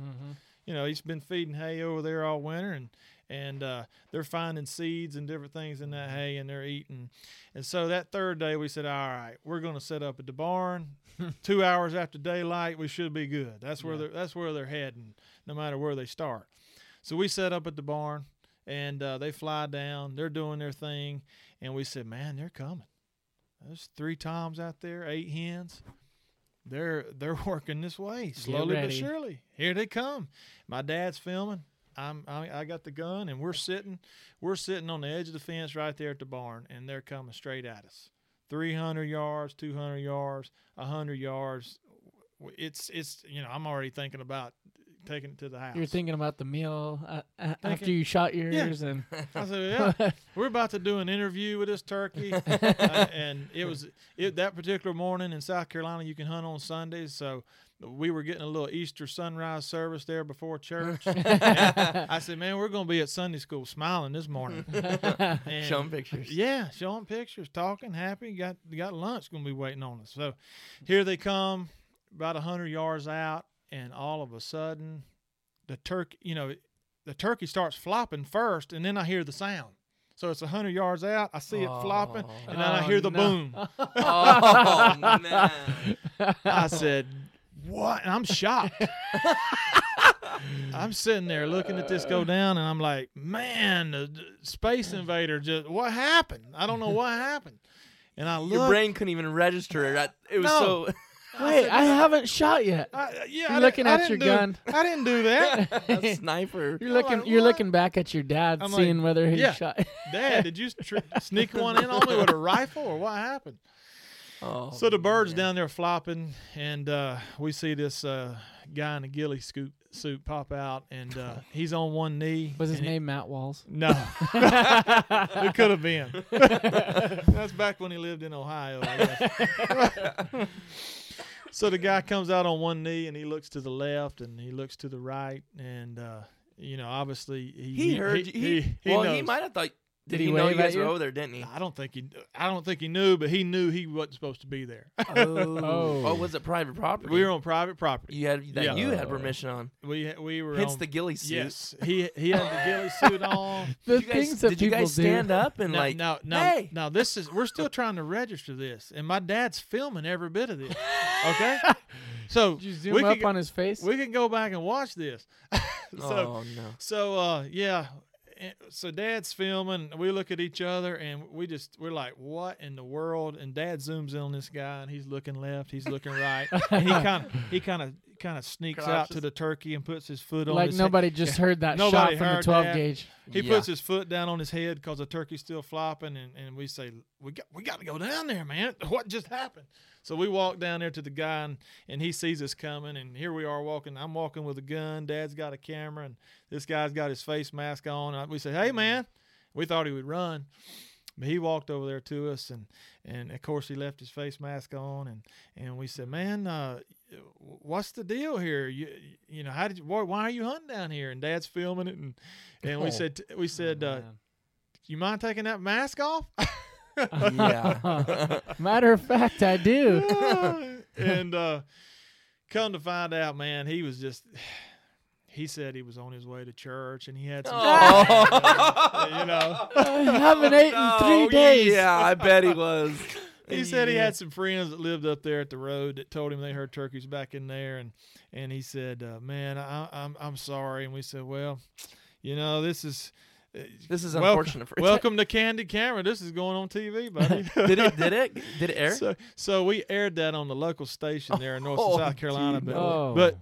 [SPEAKER 3] You know, he's been feeding hay over there all winter, and and uh, they're finding seeds and different things in that hay, and they're eating. And so that third day, we said, "All right, we're going to set up at the barn. Two hours after daylight, we should be good. That's where they're that's where they're heading, no matter where they start." So we set up at the barn, and uh, they fly down. They're doing their thing, and we said, "Man, they're coming. There's three toms out there, eight hens. They're they're working this way slowly but surely. Here they come. My dad's filming. I'm I, I got the gun, and we're sitting we're sitting on the edge of the fence right there at the barn, and they're coming straight at us. 300 yards, 200 yards, 100 yards. It's it's you know I'm already thinking about taking it to the house.
[SPEAKER 4] You're thinking about the meal uh, uh, after you shot yours, and
[SPEAKER 3] I said, yeah, we're about to do an interview with this turkey, uh, and it was it that particular morning in South Carolina. You can hunt on Sundays, so we were getting a little Easter sunrise service there before church. I said, man, we're going to be at Sunday school smiling this morning. And-
[SPEAKER 2] Show 'em pictures.
[SPEAKER 3] Yeah, showing pictures, talking, happy. Got got lunch going to be waiting on us. So here they come, about a hundred yards out, and all of a sudden, the turkey, you know, the turkey starts flopping first, and then I hear the sound. So it's a hundred yards out. I see it flopping, and then I
[SPEAKER 4] Oh,
[SPEAKER 3] hear the
[SPEAKER 4] no.
[SPEAKER 3] boom.
[SPEAKER 2] Oh man.
[SPEAKER 3] I said, "What?" And I'm shocked. I'm sitting there looking at this go down, and I'm like, "Man, the the space invader just what happened? I don't know what happened." And I look.
[SPEAKER 2] Your brain couldn't even register it. It was
[SPEAKER 3] No.
[SPEAKER 2] so.
[SPEAKER 4] Wait, I haven't shot yet.
[SPEAKER 3] I, yeah,
[SPEAKER 4] You're
[SPEAKER 3] I di-
[SPEAKER 4] looking
[SPEAKER 3] I
[SPEAKER 4] at your
[SPEAKER 3] didn't do-
[SPEAKER 4] gun.
[SPEAKER 3] I didn't do that.
[SPEAKER 2] a sniper.
[SPEAKER 4] You're looking.
[SPEAKER 3] like,
[SPEAKER 4] you're looking back at your dad,
[SPEAKER 3] I'm like,
[SPEAKER 4] seeing whether he
[SPEAKER 3] yeah.
[SPEAKER 4] shot.
[SPEAKER 3] Dad, did you tr- sneak one in on me with a rifle, or what happened?
[SPEAKER 2] Oh,
[SPEAKER 3] So the birds
[SPEAKER 2] man.
[SPEAKER 3] down there flopping, and uh, we see this uh, guy in a ghillie scoop suit pop out, and uh, he's on one knee.
[SPEAKER 4] Was his
[SPEAKER 3] and he-
[SPEAKER 4] name Matt Walls?
[SPEAKER 3] No, it could have been. That's back when he lived in Ohio. So the guy comes out on one knee, and he looks to the left, and he looks to the right, and uh, you know, obviously he
[SPEAKER 2] He heard you. He, well, he might have thought. Did,
[SPEAKER 4] Did he
[SPEAKER 2] he know you guys
[SPEAKER 4] at
[SPEAKER 2] were over there? Didn't he?
[SPEAKER 3] I don't think he. I don't think he knew, but he knew he wasn't supposed to be there.
[SPEAKER 2] Oh. oh, was it private property?
[SPEAKER 3] we were on private property.
[SPEAKER 2] You had that
[SPEAKER 3] Yeah.
[SPEAKER 2] you had permission on.
[SPEAKER 3] We we were
[SPEAKER 2] Hence
[SPEAKER 3] on,
[SPEAKER 2] the ghillie suit.
[SPEAKER 3] Yes, he he had the ghillie suit on.
[SPEAKER 4] The
[SPEAKER 2] Did you guys,
[SPEAKER 4] things that
[SPEAKER 2] did you
[SPEAKER 4] people
[SPEAKER 2] guys
[SPEAKER 4] do.
[SPEAKER 2] stand up and
[SPEAKER 3] now,
[SPEAKER 2] like?
[SPEAKER 3] now, now,
[SPEAKER 2] hey.
[SPEAKER 3] now this is we're still trying to register this, and my dad's filming every bit of this. Okay, so
[SPEAKER 4] Did you zoom
[SPEAKER 3] we
[SPEAKER 4] up
[SPEAKER 3] can,
[SPEAKER 4] on his face?
[SPEAKER 3] we can go back and watch this. so
[SPEAKER 2] oh no.
[SPEAKER 3] so uh yeah. So dad's filming. We look at each other and we just we're like, "What in the world?" And dad zooms in on this guy and he's looking left, he's looking right, and he kind of he kind of kind of sneaks out to the turkey and puts his foot on
[SPEAKER 4] like
[SPEAKER 3] his
[SPEAKER 4] nobody just heard that
[SPEAKER 3] Nobody
[SPEAKER 4] shot from the 12
[SPEAKER 3] that.
[SPEAKER 4] gauge.
[SPEAKER 3] He
[SPEAKER 2] Yeah.
[SPEAKER 3] puts his foot down on his head because the turkey's still flopping, and, and we say, "We got we got to go down there, man. What just happened?" So we walk down there to the guy, and, and he sees us coming, and here we are walking. I'm walking with a gun. Dad's got a camera, and this guy's got his face mask on. We say, "Hey, man," we thought he would run, but he walked over there to us, and and of course he left his face mask on, and and we said, "Man, uh, what's the deal here? You you know how did you, why, why are you hunting down here?" And Dad's filming it, and and we
[SPEAKER 2] Oh.
[SPEAKER 3] said we said, uh, "You mind taking that mask off?"
[SPEAKER 2] yeah.
[SPEAKER 4] Matter of fact, I do.
[SPEAKER 3] and uh, come to find out, man, he was just. He said he was on his way to church, and he had some.
[SPEAKER 2] Oh.
[SPEAKER 3] you know,
[SPEAKER 4] I haven't eaten in three days.
[SPEAKER 2] Yeah, I bet he was.
[SPEAKER 3] he said he had some friends that lived up there at the road that told him they heard turkeys back in there, and and he said, uh, "Man, I, I'm I'm sorry." And we said, "Well, you know, this is." uh,
[SPEAKER 2] This is
[SPEAKER 3] welcome-
[SPEAKER 2] unfortunate for
[SPEAKER 3] Welcome to Candid Camera. This is going on TV, buddy.
[SPEAKER 2] did it? Did it? Did it air?
[SPEAKER 3] So, so we aired that on the local station there in North
[SPEAKER 2] Oh,
[SPEAKER 3] South Carolina, but
[SPEAKER 4] Oh.
[SPEAKER 3] but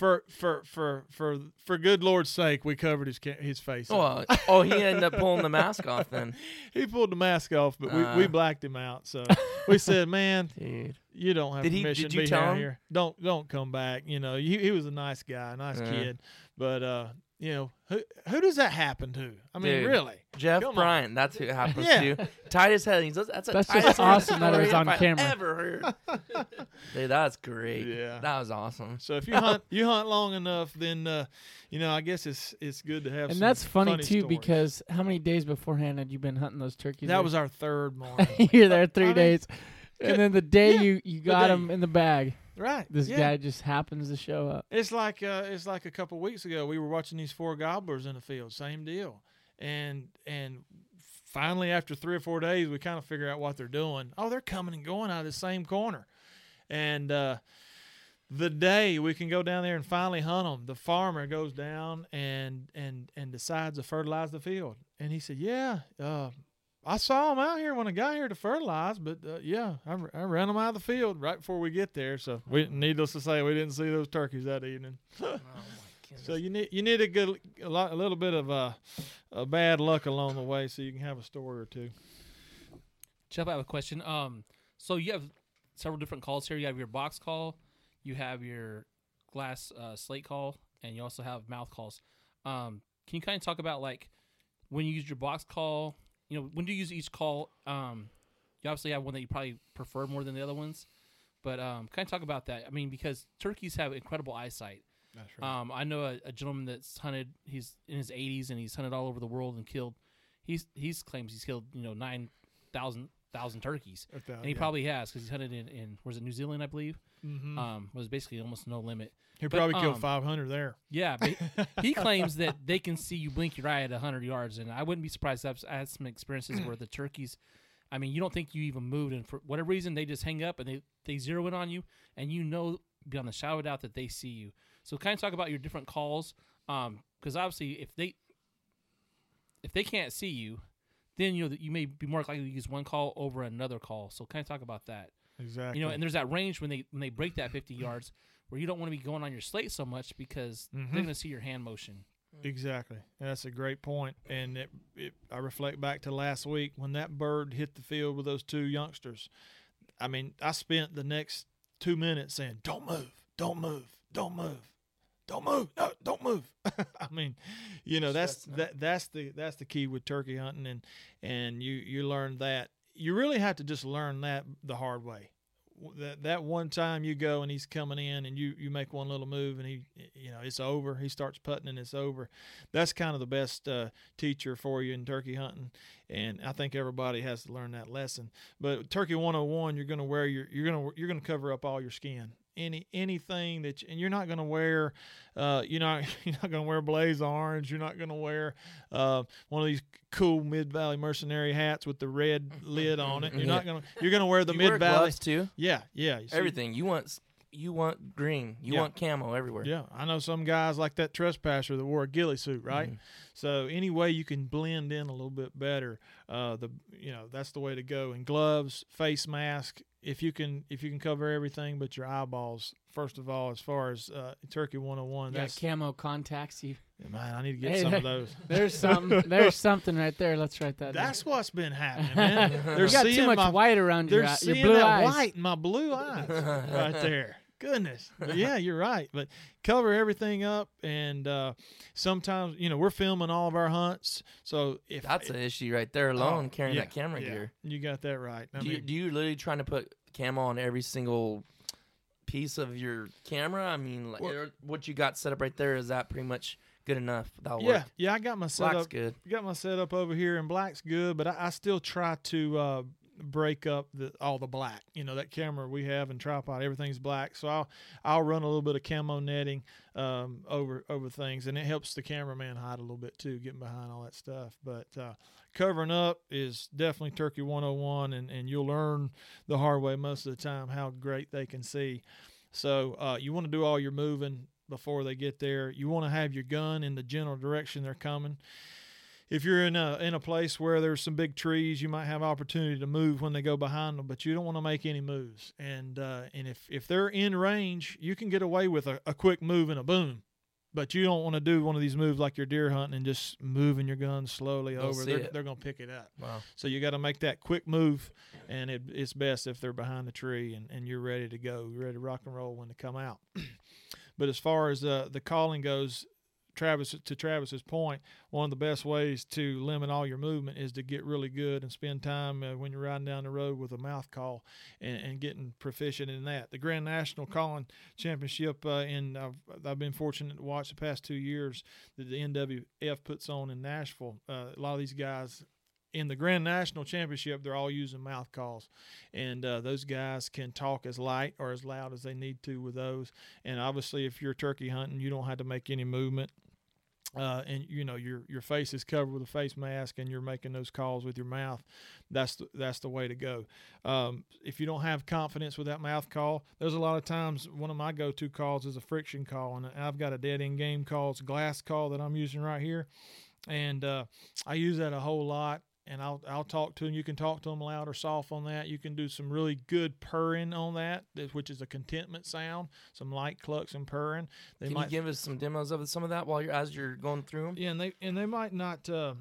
[SPEAKER 3] for for for for for good Lord's sake, we covered his his face.
[SPEAKER 2] Oh, uh, oh, he ended up pulling the mask off then.
[SPEAKER 3] he pulled the mask off, but we, we
[SPEAKER 2] Uh.
[SPEAKER 3] blacked him out. So we said, "Man,
[SPEAKER 2] Dude.
[SPEAKER 3] you don't have
[SPEAKER 2] Did he-
[SPEAKER 3] permission
[SPEAKER 2] did
[SPEAKER 3] to be out here. Don't don't come back." You know, he, he was a nice guy, nice
[SPEAKER 2] Yeah.
[SPEAKER 3] kid, but uh, you know, who who does that happen to? I mean,
[SPEAKER 2] Dude.
[SPEAKER 3] really?
[SPEAKER 2] Jeff
[SPEAKER 3] Come on.
[SPEAKER 2] Bryant, that's who it happens
[SPEAKER 3] Yeah.
[SPEAKER 2] to. Tied his head. He's that's a
[SPEAKER 4] That's just
[SPEAKER 2] tightest
[SPEAKER 4] awesome that it was on
[SPEAKER 2] I've
[SPEAKER 4] camera.
[SPEAKER 2] Ever heard? Dude, that's great.
[SPEAKER 3] Yeah.
[SPEAKER 2] that was awesome.
[SPEAKER 3] So if you hunt you hunt long enough, then uh, you know, I guess it's it's good to have.
[SPEAKER 4] And
[SPEAKER 3] some
[SPEAKER 4] that's funny, too
[SPEAKER 3] stories.
[SPEAKER 4] because how many days beforehand had you been hunting those turkeys?
[SPEAKER 3] that
[SPEAKER 4] there?
[SPEAKER 3] was our third morning.
[SPEAKER 4] You're there three
[SPEAKER 3] I
[SPEAKER 4] days.
[SPEAKER 3] could-
[SPEAKER 4] And then the day
[SPEAKER 3] yeah,
[SPEAKER 4] you, you got
[SPEAKER 3] day.
[SPEAKER 4] him in the bag,
[SPEAKER 3] right.
[SPEAKER 4] this
[SPEAKER 3] yeah.
[SPEAKER 4] guy just happens to show up.
[SPEAKER 3] It's like uh, it's like a couple weeks ago we were watching these four gobblers in the field, same deal, and and finally after three or four days we kind of figure out what they're doing. Oh, they're coming and going out of the same corner, and uh, the day we can go down there and finally hunt them, the farmer goes down and and and decides to fertilize the field, and he said, yeah. Uh, I saw them out here when I got here to fertilize, but uh, yeah, I, I ran them out of the field right before we get there. So, we, needless to say, we didn't see those turkeys that evening.
[SPEAKER 2] Oh.
[SPEAKER 3] So you need you need a good a, lot, a little bit of uh, a bad luck along the way, so you can have a story or two.
[SPEAKER 5] Jeff, I have a question. Um, so you have several different calls here. You have your box call, you have your glass uh, slate call, and you also have mouth calls. Um, can you kind of talk about like when you use your box call? You know, when do you use each call? Um, you obviously have one that you probably prefer more than the other ones, but um, kind of talk about that. I mean, because turkeys have incredible eyesight.
[SPEAKER 3] That's
[SPEAKER 5] Um, I know a, a gentleman that's hunted. He's in his 80s and he's hunted all over the world and killed. He's he's claims he's killed you know nine thousand thousand turkeys, and he probably has because he's hunted in in was it New Zealand I believe.
[SPEAKER 3] hmm
[SPEAKER 5] Um, was basically almost no limit.
[SPEAKER 3] He probably killed
[SPEAKER 5] um,
[SPEAKER 3] 500 there.
[SPEAKER 5] Yeah, but he claims that they can see you blink your eye at hundred yards, and I wouldn't be surprised. I've had some experiences where the turkeys. I mean, you don't think you even moved, and for whatever reason, they just hang up and they, they zero in on you, and you know beyond a shadow of doubt that they see you. So, kind of talk about your different calls, because obviously, if they if they can't see you, then you know that you may be more likely to use one call over another call. So, kind of talk about that.
[SPEAKER 3] Exactly.
[SPEAKER 5] You know, and there's that range when they when they break that 50 yards where you don't want to be going on your slate so much because
[SPEAKER 3] Mhm.
[SPEAKER 5] they're going to see your hand motion.
[SPEAKER 3] Exactly. That's a great point. And it, it, I reflect back to last week when that bird hit the field with those two youngsters. I mean, I spent the next two minutes saying, "Don't move, don't move, don't move, don't move, no, don't move." I mean, you know, that's that that's the that's the key with turkey hunting, and and you you learn that you really have to just learn that the hard way that that one time you go and he's coming in and you you make one little move and he you know it's over he starts putting and it's over. That's kind of the best uh, teacher for you in turkey hunting. And i think everybody has to learn that lesson. But turkey 101 you're going to wear your you're going to you're going to cover up all your skin any anything that you, and you're not going to wear uh you're not you're not going to wear blaze orange you're not going to wear uh one of these cool mid valley mercenary hats with the red lid on it you're not going to you're going to wear the mid valley
[SPEAKER 2] too.
[SPEAKER 3] yeah, yeah. you
[SPEAKER 2] Everything you want. You want green. You
[SPEAKER 3] Yeah.
[SPEAKER 2] want camo everywhere.
[SPEAKER 3] Yeah, I know some guys like that trespasser that wore a ghillie suit, right?
[SPEAKER 2] Mhm.
[SPEAKER 3] So any way you can blend in a little bit better, uh, the you know that's the way to go. And gloves, face mask, if you can if you can cover everything but your eyeballs, first of all, as far as uh, Turkey 101,
[SPEAKER 4] You got
[SPEAKER 3] that's
[SPEAKER 4] camo contacts. You
[SPEAKER 3] man, I need to get
[SPEAKER 4] Hey,
[SPEAKER 3] some of those.
[SPEAKER 4] there's something. There's something right there. Let's write that.
[SPEAKER 3] That's
[SPEAKER 4] down.
[SPEAKER 3] what's been happening, man. They're
[SPEAKER 4] you got too
[SPEAKER 3] seeing
[SPEAKER 4] much
[SPEAKER 3] my,
[SPEAKER 4] white around your eye, your
[SPEAKER 3] seeing
[SPEAKER 4] blue
[SPEAKER 3] that
[SPEAKER 4] eyes.
[SPEAKER 3] white in my blue eyes right there. Goodness, but yeah, you're right. But cover everything up, and uh, sometimes you know we're filming all of our hunts. So if
[SPEAKER 2] That's an issue right there alone,
[SPEAKER 3] Oh,
[SPEAKER 2] carrying
[SPEAKER 3] yeah,
[SPEAKER 2] that camera
[SPEAKER 3] yeah,
[SPEAKER 2] gear.
[SPEAKER 3] you got that right. I
[SPEAKER 2] Do you, do you literally trying to put camo on every single piece of your camera? I mean, like,
[SPEAKER 3] Well-
[SPEAKER 2] what you got set up right there is that pretty much good enough? That'll
[SPEAKER 3] yeah,
[SPEAKER 2] work.
[SPEAKER 3] yeah, I got my
[SPEAKER 2] Black's
[SPEAKER 3] setup.
[SPEAKER 2] good.
[SPEAKER 3] Got my setup over here, and black's good, but I, I still try to uh, break up the all the black. You know that camera we have and tripod, everything's black. So I'll I'll run a little bit of camo netting um, over over things, and it helps the cameraman hide a little bit too, getting behind all that stuff. But uh, covering up is definitely Turkey 101, and and you'll learn the hard way most of the time how great they can see. So uh, you want to do all your moving before they get there. You want to have your gun in the general direction they're coming. If you're in a in a place where there's some big trees, you might have opportunity to move when they go behind them, but you don't want to make any moves. And uh, and if if they're in range, you can get away with a, a quick move and a boom. But you don't want to do one of these moves like you're deer hunting and just moving your gun slowly
[SPEAKER 2] They'll
[SPEAKER 3] over. They're,
[SPEAKER 2] it.
[SPEAKER 3] they're going to pick it up.
[SPEAKER 2] Wow.
[SPEAKER 3] So you got to make that quick move, and it, it's best if they're behind the tree and, and you're ready to go, you're ready to rock and roll when they come out. but as far as uh, the calling goes, Travis to Travis's point, one of the best ways to limit all your movement is to get really good and spend time uh, when you're riding down the road with a mouth call and, and getting proficient in that. The Grand National Calling Championship, uh, in I've, I've been fortunate to watch the past two years that the NWTF puts on in Nashville. Uh, a lot of these guys in the Grand National Championship, they're all using mouth calls, and uh, those guys can talk as light or as loud as they need to with those. And obviously, if you're turkey hunting, you don't have to make any movement. Uh, and you know your your face is covered with a face mask, and you're making those calls with your mouth. That's the, that's the way to go. Um, if you don't have confidence with that mouth call, there's a lot of times one of my go-to calls is a friction call, and I've got a dead end game call. It's a glass call that I'm using right here, and uh, I use that a whole lot and I'll I'll talk to them. You can talk to them loud or soft on that. You can do some really good purring on that, which is a contentment sound. Some light clucks and purring. They
[SPEAKER 2] Can
[SPEAKER 3] might
[SPEAKER 2] you give us some demos of some of that while you're as you're going through them?
[SPEAKER 3] yeah, and they and they might not. Uh,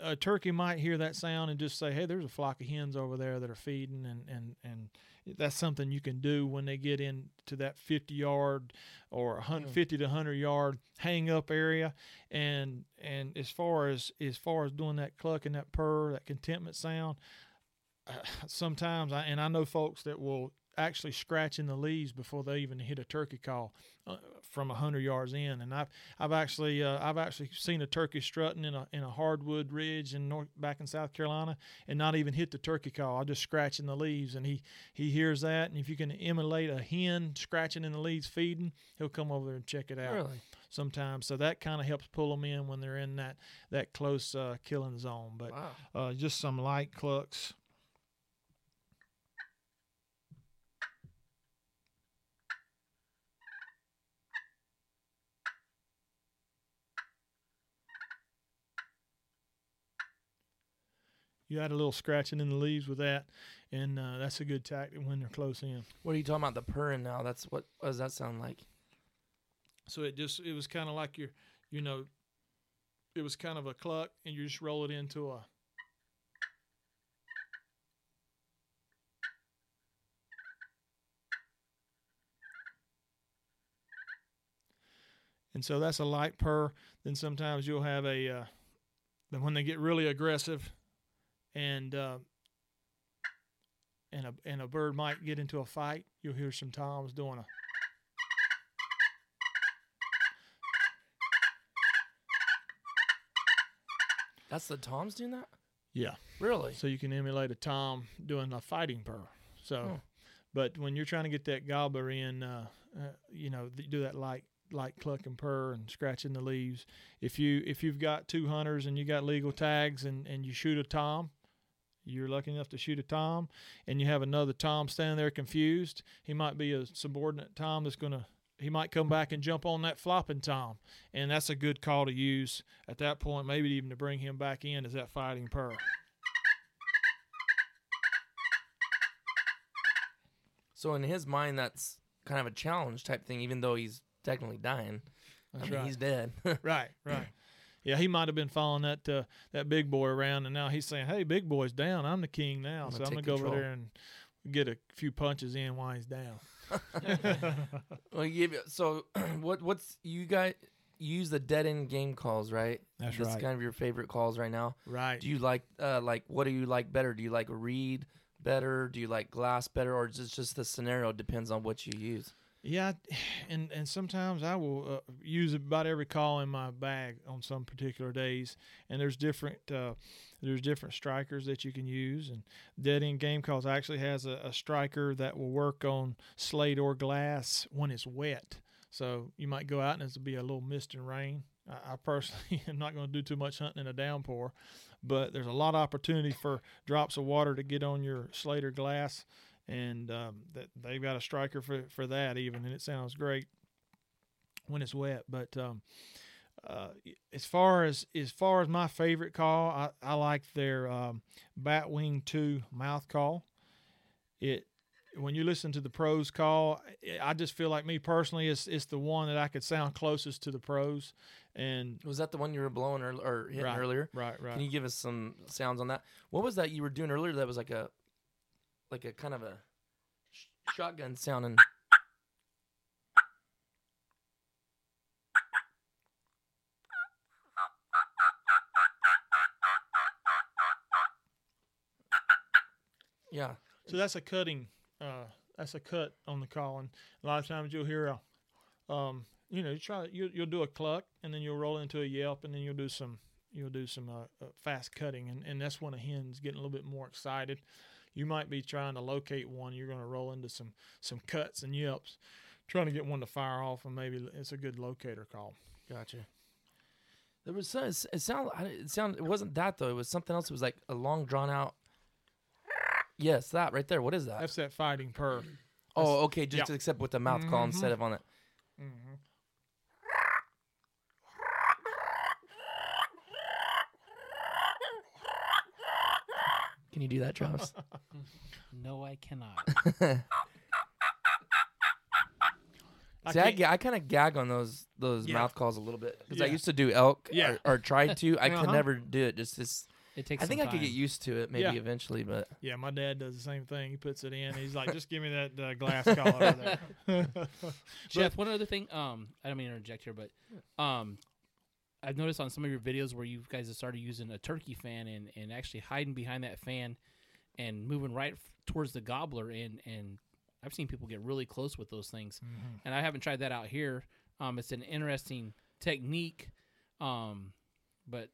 [SPEAKER 3] a turkey might hear that sound and just say, "Hey, there's a flock of hens over there that are feeding," and and and that's something you can do when they get into that 50 yard or 150 to 100 yard hang up area. And and as far as as far as doing that cluck and that purr, that contentment sound, uh, sometimes I and I know folks that will actually scratching the leaves before they even hit a turkey call uh, from a hundred yards in. And I've I've actually uh, I've actually seen a turkey strutting in a in a hardwood ridge in north back in South Carolina and not even hit the turkey call. I just scratch in the leaves, and he he hears that. And if you can emulate a hen scratching in the leaves feeding, he'll come over there and check it out
[SPEAKER 2] Really?
[SPEAKER 3] sometimes. So that kind of helps pull them in when they're in that that close uh, killing zone. But
[SPEAKER 2] Wow.
[SPEAKER 3] uh, just some light clucks. You add a little scratching in the leaves with that, and uh, that's a good tactic when they're close in.
[SPEAKER 2] What are you talking about? The purring now? That's what. What does that sound like?
[SPEAKER 3] So it just it was kind of like your, you know, it was kind of a cluck, and you just roll it into a. And so that's a light purr. Then sometimes you'll have a, uh, then when they get really aggressive, and uh, and a and a bird might get into a fight, you'll hear some toms doing a.
[SPEAKER 2] That's the toms doing that?
[SPEAKER 3] Yeah.
[SPEAKER 2] Really?
[SPEAKER 3] So you can emulate a tom doing a fighting purr. So,
[SPEAKER 2] Hmm.
[SPEAKER 3] but when you're trying to get that gobbler in, uh, uh, you know, th- do that light light cluck and purr and scratching the leaves. If you if you've got two hunters and you got legal tags and and you shoot a tom, you're lucky enough to shoot a tom, and you have another tom standing there confused. He might be a subordinate tom that's gonna. He might come back and jump on that flopping tom, and that's a good call to use at that point. Maybe even to bring him back in as that fighting purr.
[SPEAKER 2] So in his mind, that's kind of a challenge type thing, even though he's technically dying.
[SPEAKER 3] That's
[SPEAKER 2] I mean,
[SPEAKER 3] right.
[SPEAKER 2] he's dead.
[SPEAKER 3] Right, right. Yeah, he might have been following that uh, that big boy around, and now he's saying, "Hey, big boy's down. I'm the king now,
[SPEAKER 2] I'm
[SPEAKER 3] so I'm gonna go over there and get a few punches in while he's down."
[SPEAKER 2] well, you give, so what? What's you guys you use the dead end game calls, right?
[SPEAKER 3] That's
[SPEAKER 2] That's
[SPEAKER 3] right.
[SPEAKER 2] kind of your favorite calls right now.
[SPEAKER 3] Right.
[SPEAKER 2] Do you like uh like what do you like better? Do you like read better? Do you like glass better, or is it just the scenario depends on what you use?
[SPEAKER 3] Yeah, and and sometimes I will uh, use about every call in my bag on some particular days, and there's different uh, there's different strikers that you can use, and Dead End Game Calls actually has a, a striker that will work on slate or glass when it's wet. So you might go out and it'll be a little mist and rain. I, personally am not going to do too much hunting in a downpour, but there's a lot of opportunity for drops of water to get on your slate or glass and um, that they've got a striker for, for that even, and it sounds great when it's wet. But um, uh, as far as as far as my favorite call, I, I like their um, Batwing Two mouth call. It when you listen to the pros call, I just feel like me personally, it's it's the one that I could sound closest to the pros, and
[SPEAKER 2] Was that the one you were blowing or, or hitting
[SPEAKER 3] Right.
[SPEAKER 2] earlier?
[SPEAKER 3] right, right.
[SPEAKER 2] Can you give us some sounds on that? What was that you were doing earlier? That was like a, like a kind of a sh- shotgun sounding. Yeah,
[SPEAKER 3] So that's a cutting. Uh, that's a cut on the call, and a lot of times you'll hear a, um, you know, you try you you'll do a cluck, and then you'll roll into a yelp, and then you'll do some you'll do some uh, uh, fast cutting, and, and that's when a hen's getting a little bit more excited. You might be trying to locate one. You're going to roll into some some cuts and yelps, trying to get one to fire off, and maybe it's a good locator call.
[SPEAKER 2] gotcha. There was some, it sound it sound it wasn't that though. It was something else. It was like a long drawn out. Yes, that right there. What is that?
[SPEAKER 3] That's that fighting purr.
[SPEAKER 2] oh, okay. Just
[SPEAKER 3] yeah.
[SPEAKER 2] except with the mouth call
[SPEAKER 3] Mhm.
[SPEAKER 2] instead of on it.
[SPEAKER 3] Mm-hmm.
[SPEAKER 2] Can you do that, Travis?
[SPEAKER 5] No, I cannot.
[SPEAKER 3] I
[SPEAKER 2] See, I,
[SPEAKER 3] can't-
[SPEAKER 2] I kind of gag on those those
[SPEAKER 3] Yeah.
[SPEAKER 2] mouth calls a little bit because I
[SPEAKER 3] Yeah.
[SPEAKER 2] used to do elk
[SPEAKER 3] Yeah.
[SPEAKER 2] or, or tried to. I could
[SPEAKER 3] Uh-huh.
[SPEAKER 2] never do it. Just this.
[SPEAKER 5] It takes.
[SPEAKER 2] I think I
[SPEAKER 5] some
[SPEAKER 2] could get used to it maybe
[SPEAKER 3] Yeah.
[SPEAKER 2] eventually, but
[SPEAKER 3] Yeah, my dad does the same thing. He puts it in. He's like, just give me that uh, glass collar over there.
[SPEAKER 5] Jeff, one other thing. Um, I don't mean to interject here, but um, I've noticed on some of your videos where you guys have started using a turkey fan and, and actually hiding behind that fan and moving right f- towards the gobbler and and I've seen people get really close with those things, and I haven't tried that out here. Um, it's an interesting technique, um, but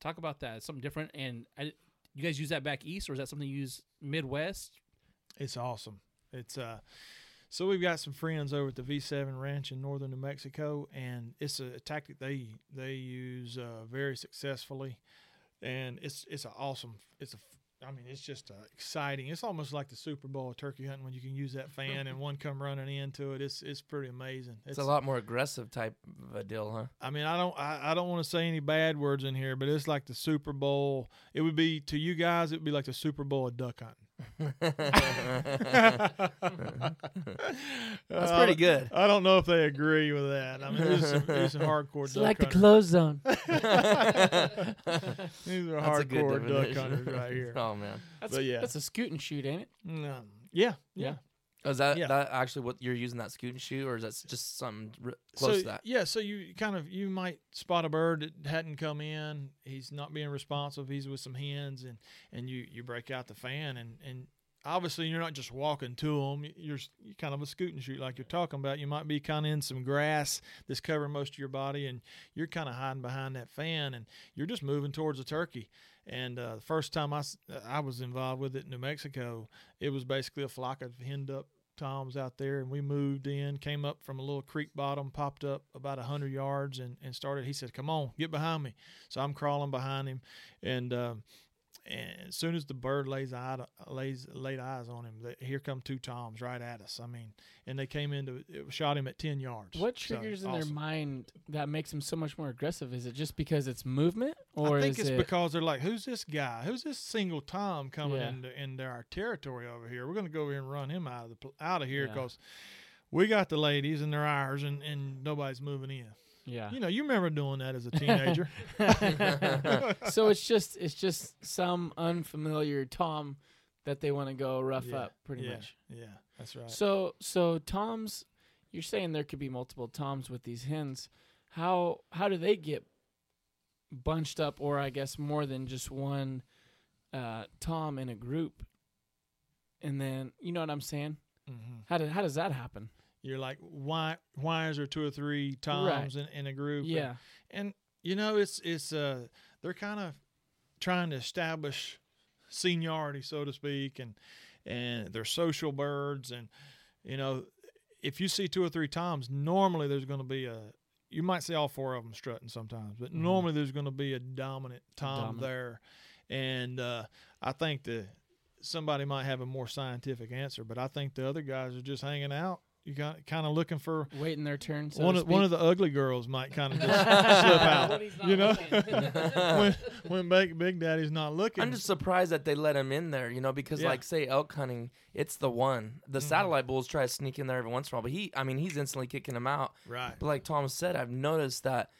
[SPEAKER 5] talk about that. It's something different. And I, you guys use that back east, or is that something you use Midwest?
[SPEAKER 3] It's awesome. It's uh so we've got some friends over at the V7 Ranch in northern New Mexico and it's a tactic they they use uh, very successfully and it's it's an awesome it's a I mean it's just uh, exciting. It's almost like the Super Bowl of turkey hunting when you can use that fan and one come running into it. It's it's pretty amazing.
[SPEAKER 2] it's, a lot more aggressive type of a deal, huh?
[SPEAKER 3] I mean, I don't, I, I don't want to say any bad words in here, but it's like the Super Bowl. It would be to you guys, it would be like the Super Bowl of duck hunting.
[SPEAKER 2] That's
[SPEAKER 3] Uh,
[SPEAKER 2] pretty good.
[SPEAKER 3] I don't know if they agree with that. I mean, these are, these are hardcore
[SPEAKER 4] It's
[SPEAKER 3] duck
[SPEAKER 4] like the
[SPEAKER 3] hunters.
[SPEAKER 4] close zone.
[SPEAKER 3] these are
[SPEAKER 2] That's a good
[SPEAKER 3] hardcore duck
[SPEAKER 2] definition.
[SPEAKER 3] hunters right here.
[SPEAKER 2] oh man,
[SPEAKER 4] That's,
[SPEAKER 3] But yeah.
[SPEAKER 4] that's a scoot and shoot, ain't it?
[SPEAKER 3] Mm, yeah, yeah.
[SPEAKER 2] Oh, is that
[SPEAKER 3] Yeah.
[SPEAKER 2] that actually what you're using that scoot and shoot, or is that just something r- close
[SPEAKER 3] so
[SPEAKER 2] to that?
[SPEAKER 3] yeah, so you kind of you might spot a bird that hadn't come in. He's not being responsive. He's with some hens, and and you you break out the fan, and and obviously you're not just walking to him. You're, you're kind of a scoot and shoot like you're talking about. You might be kind of in some grass that's covering most of your body, and you're kind of hiding behind that fan, and you're just moving towards the turkey. And uh, the first time I, I was involved with it in New Mexico, it was basically a flock of henned up toms out there, and we moved in, came up from a little creek bottom, popped up about a hundred yards, and, and started. He said, "Come on, get behind me." So I'm crawling behind him, and um, and as soon as the bird lays eye lays laid eyes on him, the, here come two toms right at us. I mean, and they came into it shot him at ten yards.
[SPEAKER 4] What
[SPEAKER 3] So,
[SPEAKER 4] triggers in
[SPEAKER 3] awesome.
[SPEAKER 4] their mind that makes them so much more aggressive? Is it just because it's movement, or
[SPEAKER 3] I think it's
[SPEAKER 4] it
[SPEAKER 3] because they're like, who's this guy? Who's this single Tom coming
[SPEAKER 4] Yeah.
[SPEAKER 3] into into our territory over here? We're going to go over here and run him out of the out of here
[SPEAKER 4] Yeah.
[SPEAKER 3] because we got the ladies and they're ours, and and nobody's moving in.
[SPEAKER 4] Yeah?
[SPEAKER 3] You know, you remember doing that as a teenager.
[SPEAKER 4] so it's just it's just some unfamiliar Tom that they want to go rough
[SPEAKER 3] Yeah,
[SPEAKER 4] up, pretty
[SPEAKER 3] yeah,
[SPEAKER 4] much.
[SPEAKER 3] Yeah, that's right.
[SPEAKER 4] So so Toms, you're saying there could be multiple Toms with these hens. How how do they get bunched up, or I guess more than just one uh, Tom in a group? And then you know what I'm saying?
[SPEAKER 3] hmm
[SPEAKER 4] How did how does that happen?
[SPEAKER 3] You're like, why why is there two or three Toms in, in a group? And-
[SPEAKER 4] Yeah,
[SPEAKER 3] and you know it's it's uh they're kind of trying to establish seniority so to speak and and they're social birds and you know if you see two or three toms normally there's going to be a you might see all four of them strutting sometimes but
[SPEAKER 4] Mhm.
[SPEAKER 3] normally there's going to be a dominant tom
[SPEAKER 4] Dominant.
[SPEAKER 3] there and uh i think the somebody might have a more scientific answer but i think the other guys are just hanging out you got kind of looking for
[SPEAKER 4] waiting their turn. So
[SPEAKER 3] one
[SPEAKER 4] to
[SPEAKER 3] of one of the ugly girls might kind of just slip out
[SPEAKER 4] When he's not
[SPEAKER 3] you know when when big, big daddy's not looking
[SPEAKER 2] I'm just surprised that they let him in there, you know, because
[SPEAKER 3] Yeah.
[SPEAKER 2] like say elk hunting, it's the one. The
[SPEAKER 3] Mhm.
[SPEAKER 2] satellite bulls try to sneak in there every once in a while, but he, I mean, he's instantly kicking them out.
[SPEAKER 3] right
[SPEAKER 2] But like Tom said, I've noticed that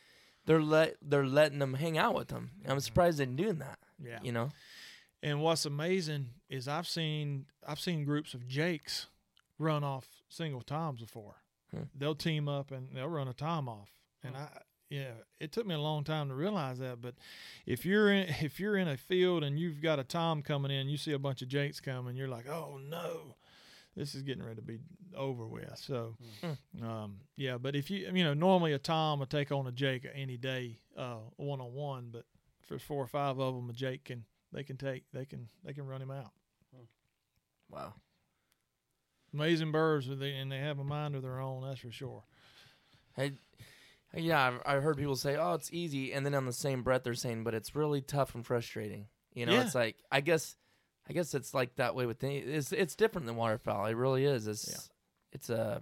[SPEAKER 2] they're let they're letting them hang out with them.
[SPEAKER 3] Mm-hmm.
[SPEAKER 2] I'm surprised they're doing that.
[SPEAKER 3] yeah
[SPEAKER 2] You know,
[SPEAKER 3] and what's amazing is i've seen i've seen groups of jakes run off single toms before.
[SPEAKER 2] Hmm.
[SPEAKER 3] they'll team up and they'll run a tom off. And i yeah it took me a long time to realize that but if you're in if you're in a field and you've got a tom coming in you see a bunch of jakes coming you're like oh no this is getting ready to be over with. So um, yeah but if you you know normally a tom will take on a jake any day uh, one-on-one but for four or five of them a jake can they can take they can they can run him out.
[SPEAKER 2] Wow.
[SPEAKER 3] Amazing birds and they, have a mind of their own that's for sure
[SPEAKER 2] Hey, yeah, I've, I've heard people say, "Oh, it's easy," and then on the same breath they're saying, "But it's really tough and frustrating." You know,
[SPEAKER 3] Yeah.
[SPEAKER 2] it's like I guess, I guess it's like that way with the, it's it's different than waterfowl. It really is. It's it's uh,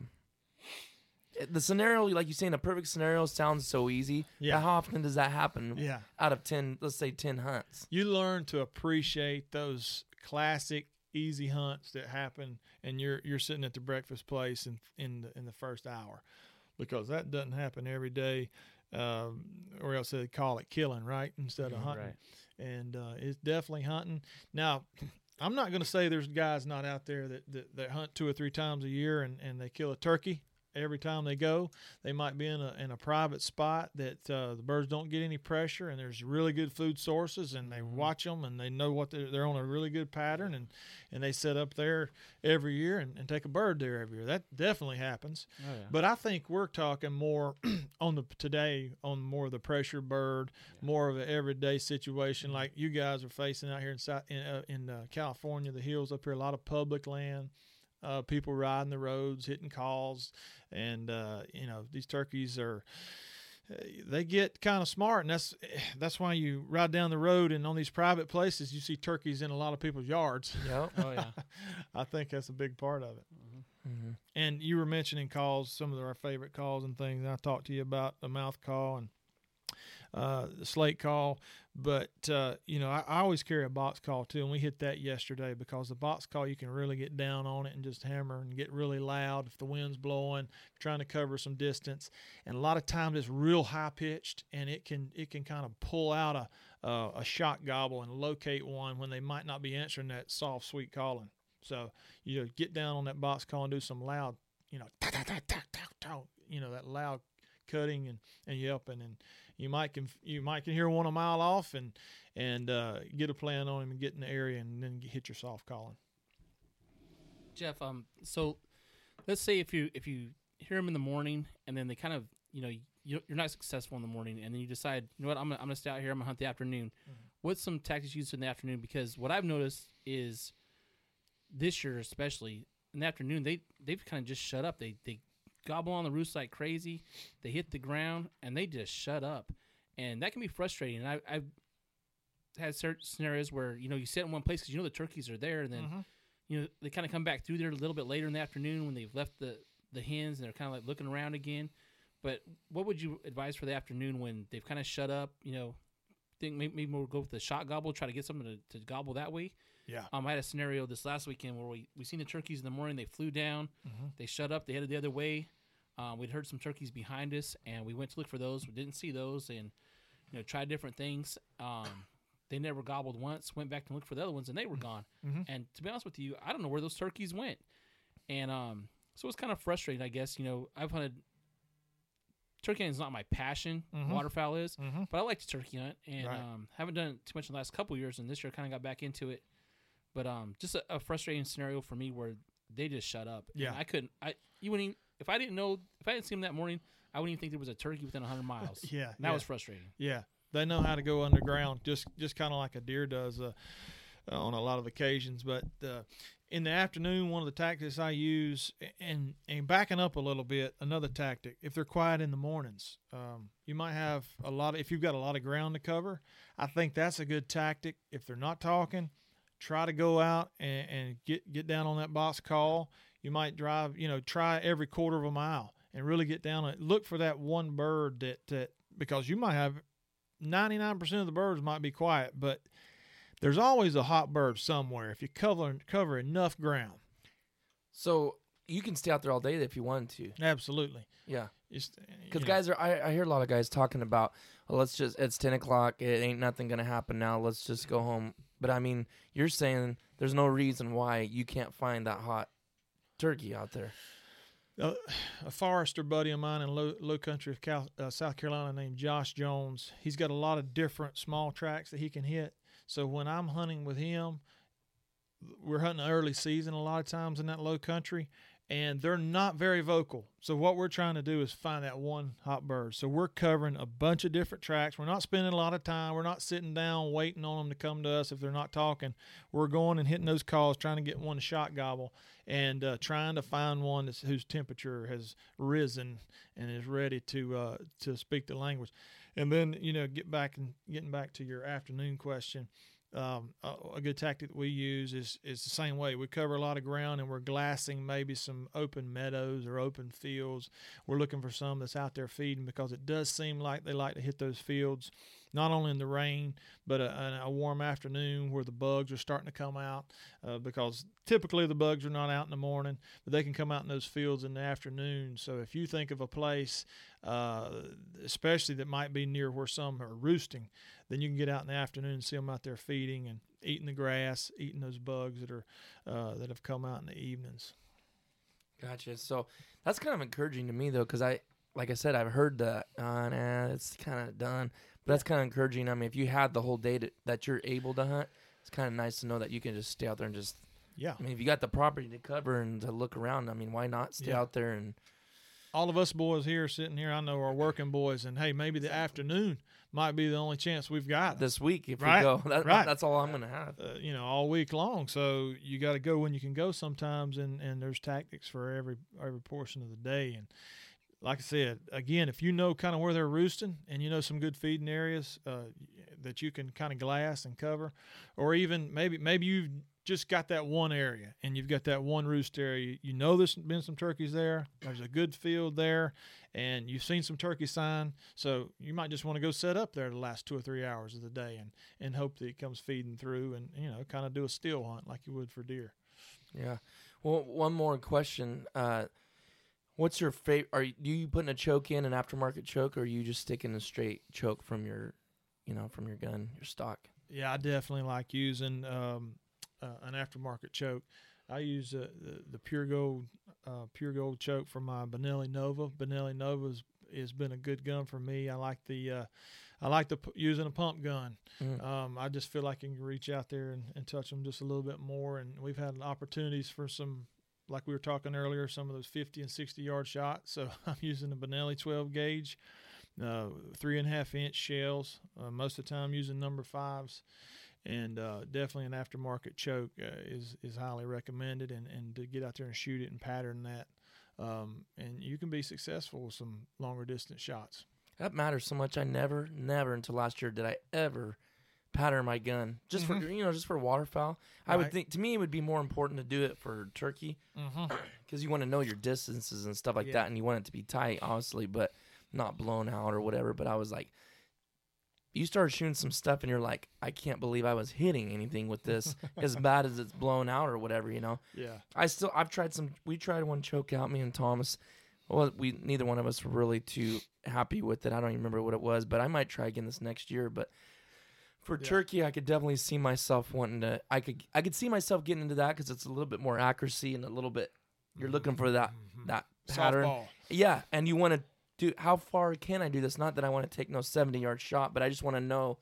[SPEAKER 2] a the scenario, like you say, in a perfect scenario, sounds so easy.
[SPEAKER 3] Yeah.
[SPEAKER 2] How often does that happen?
[SPEAKER 3] yeah
[SPEAKER 2] Out of ten, let's say ten hunts.
[SPEAKER 3] you learn to appreciate those classic easy hunts that happen and you're you're sitting at the breakfast place in in the, in the first hour because that doesn't happen every day um, or else they call it killing right instead of
[SPEAKER 4] Mhm,
[SPEAKER 3] hunting.
[SPEAKER 4] Right.
[SPEAKER 3] and uh, it's definitely hunting. Now i'm not going to say there's guys not out there that, that, that hunt two or three times a year and, and they kill a turkey every time they go they might be in a, in a private spot that uh, the birds don't get any pressure and there's really good food sources and they watch them and they know what they're, they're on a really good pattern and, and they set up there every year and, and take a bird there every year. That definitely happens.
[SPEAKER 4] Oh, yeah.
[SPEAKER 3] but I think we're talking more on the today on more of the pressure bird, more of an everyday situation. Like you guys are facing out here in in, uh, in uh, California, the hills up here, a lot of public land, uh, people riding the roads, hitting calls, and uh, you know these turkeys are. uh, They get kind of smart, and that's that's why you ride down the road and on these private places you see turkeys in a lot of people's yards.
[SPEAKER 2] Yep.
[SPEAKER 4] oh yeah.
[SPEAKER 3] I think that's a big part of it.
[SPEAKER 2] hmm
[SPEAKER 3] And you were mentioning calls, some of our favorite calls and things. And I talked to you about the mouth call and uh, slate call, but uh, you know I, I always carry a box call too, and we hit that yesterday because the box call you can really get down on it and just hammer and get really loud if the wind's blowing, trying to cover some distance, and a lot of times it's real high pitched and it can it can kind of pull out a uh, a shot gobble and locate one when they might not be answering that soft sweet calling. So you know, get down on that box call and do some loud, you know, you know, that loud cutting and, and yelping, and you might can you might can hear one a mile off and and uh, get a plan on him and get in the area and then hit your soft calling.
[SPEAKER 5] Jeff, um, so let's say if you if you hear them in the morning and then they kind of you know you, you're not successful in the morning and then you decide you know what I'm gonna, I'm gonna stay out here I'm gonna hunt the afternoon. What's some tactics used in the afternoon? Because what I've noticed is this year especially in the afternoon they they've kind of just shut up. They they gobble on the roost like crazy. They hit the ground and they just shut up, and that can be frustrating. And I I had certain scenarios where you know you sit in one place because you know the turkeys are there, and then
[SPEAKER 3] Mhm.
[SPEAKER 5] you know they kind of come back through there a little bit later in the afternoon when they've left the the hens and they're kind of like looking around again. But what would you advise for the afternoon when they've kind of shut up? You know, think maybe, maybe we'll go with the shot gobble, try to get something to, to gobble that way.
[SPEAKER 3] Yeah.
[SPEAKER 5] Um, I had a scenario this last weekend where we we seen the turkeys in the morning. They flew down, they shut up, they headed the other way. Um, we'd heard some turkeys behind us, and we went to look for those. We didn't see those, and you know tried different things. Um, they never gobbled once. Went back to look for the other ones, and they were gone.
[SPEAKER 3] Mhm.
[SPEAKER 5] And to be honest with you, I don't know where those turkeys went. And um, so it's kind of frustrating, I guess. You know, I've hunted. Turkey hunting is not my passion.
[SPEAKER 3] Mhm.
[SPEAKER 5] Waterfowl is,
[SPEAKER 3] Mm-hmm.
[SPEAKER 5] but I like to turkey hunt, and
[SPEAKER 3] Right.
[SPEAKER 5] um, haven't done it too much in the last couple years. And this year, I kind of got back into it. But um, just a, a frustrating scenario for me where they just shut up. And
[SPEAKER 3] Yeah.
[SPEAKER 5] I couldn't. I you wouldn't. Even, if I didn't know, if I didn't see them that morning, I wouldn't even think there was a turkey within hundred miles.
[SPEAKER 3] Yeah.
[SPEAKER 5] And that
[SPEAKER 3] yeah.
[SPEAKER 5] was frustrating.
[SPEAKER 3] Yeah, they know how to go underground, just just kind of like a deer does uh, on a lot of occasions. But uh, in the afternoon, one of the tactics I use, and and backing up a little bit, another tactic. If they're quiet in the mornings, um, you might have a lot. Of, if you've got a lot of ground to cover, I think that's a good tactic. If they're not talking, try to go out and, and get get down on that box call. You might drive, you know, try every quarter of a mile and really get down and look for that one bird that that because you might have 99% of the birds might be quiet, but there's always a hot bird somewhere if you cover cover enough ground.
[SPEAKER 2] So you can stay out there all day if you wanted to.
[SPEAKER 3] Absolutely.
[SPEAKER 2] Yeah. Because guys are, I, I hear a lot of guys talking about, well, let's just, it's 10 o'clock. It ain't nothing going to happen now. Let's just go home. But I mean, you're saying there's no reason why you can't find that hot turkey out there.
[SPEAKER 3] uh, a forester buddy of mine in low, low country of Cal, uh, South Carolina named Josh Jones. He's got a lot of different small tracks that he can hit. So when I'm hunting with him, we're hunting early season a lot of times in that low country, and they're not very vocal. So what we're trying to do is find that one hot bird. So we're covering a bunch of different tracks. We're not spending a lot of time. We're not sitting down waiting on them to come to us if they're not talking. We're going and hitting those calls, trying to get one to shot gobble, and uh, trying to find one whose temperature has risen and is ready to uh, to speak the language. And then you know get back and getting back to your afternoon question um, a, a good tactic that we use is is the same way. We cover a lot of ground and we're glassing maybe some open meadows or open fields. We're looking for some that's out there feeding because it does seem like they like to hit those fields, not only in the rain but a, a warm afternoon where the bugs are starting to come out. Uh, because typically the bugs are not out in the morning, but they can come out in those fields in the afternoon. So if you think of a place, uh, especially that might be near where some are roosting, then you can get out in the afternoon and see them out there feeding and eating the grass, eating those bugs that are uh, that have come out in the evenings.
[SPEAKER 2] Gotcha. So that's kind of encouraging to me though, because I, like I said, I've heard that. Uh, nah, it's kind of done. But that's kind of encouraging. I mean, if you had the whole day to, that you're able to hunt, it's kind of nice to know that you can just stay out there and just.
[SPEAKER 3] Yeah,
[SPEAKER 2] I mean, if you got the property to cover and to look around, I mean, why not stay
[SPEAKER 3] Yeah.
[SPEAKER 2] out there and
[SPEAKER 3] all of us boys here sitting here, I know are working boys, and hey, maybe the afternoon might be the only chance we've got.
[SPEAKER 2] this week if
[SPEAKER 3] Right,
[SPEAKER 2] we go, that,
[SPEAKER 3] right.
[SPEAKER 2] that's all I'm gonna have.
[SPEAKER 3] uh, you know, all week long. So you got to go when you can go sometimes, and, and there's tactics for every every portion of the day. And like I said, again, if you know kind of where they're roosting and you know some good feeding areas uh, that you can kind of glass and cover, or even maybe maybe you've just got that one area and you've got that one roost area. You know there's been some turkeys there. There's a good field there, and you've seen some turkey sign. So you might just want to go set up there the last two or three hours of the day and and hope that it comes feeding through and you know kind of do a still hunt like you would for deer.
[SPEAKER 2] Yeah. Well, one more question. Uh, what's your favorite? Are you, do you putting a choke in an aftermarket choke, or are you just sticking a straight choke from your, you know, from your gun, your stock?
[SPEAKER 3] Yeah, I definitely like using um, uh, an aftermarket choke. I use uh, the the pure gold uh, pure gold choke for my Benelli Nova. Benelli Nova has been a good gun for me. I like the uh, I like the p- using a pump gun.
[SPEAKER 2] Mm.
[SPEAKER 3] Um, I just feel like I can reach out there and, and touch them just a little bit more. And we've had opportunities for some, like we were talking earlier, some of those 50 and 60 yard shots. So I'm using the Benelli 12 gauge, uh, three and a half inch shells. Uh, most of the time using number fives. And uh, definitely an aftermarket choke uh, is is highly recommended, and, and to get out there and shoot it and pattern that, um, and you can be successful with some longer distance shots.
[SPEAKER 2] That matters so much. I never, never until last year did I ever pattern my gun just for you know just for waterfowl. I would think to me it would be more important to do it for turkey
[SPEAKER 3] Mm-hmm.
[SPEAKER 2] because you want to know your distances and stuff like
[SPEAKER 3] Yeah.
[SPEAKER 2] that, and you want it to be tight, obviously, but not blown out or whatever. But I was like, you started shooting some stuff, and you're like, I can't believe I was hitting anything with this as bad as it's blown out or whatever, you know.
[SPEAKER 3] Yeah.
[SPEAKER 2] I still I've tried some. We tried one choke out. Me and Thomas. Well, we neither one of us were really too happy with it. I don't even remember what it was, but I might try again this next year. But for
[SPEAKER 3] Yeah.
[SPEAKER 2] turkey, I could definitely see myself wanting to. I could I could see myself getting into that because it's a little bit more accuracy and a little bit. You're looking for that mm-hmm. that pattern.
[SPEAKER 3] Softball.
[SPEAKER 2] Yeah, and you want to do how far can I do this? Not that I want to take no 70 yard shot, but I just want to know,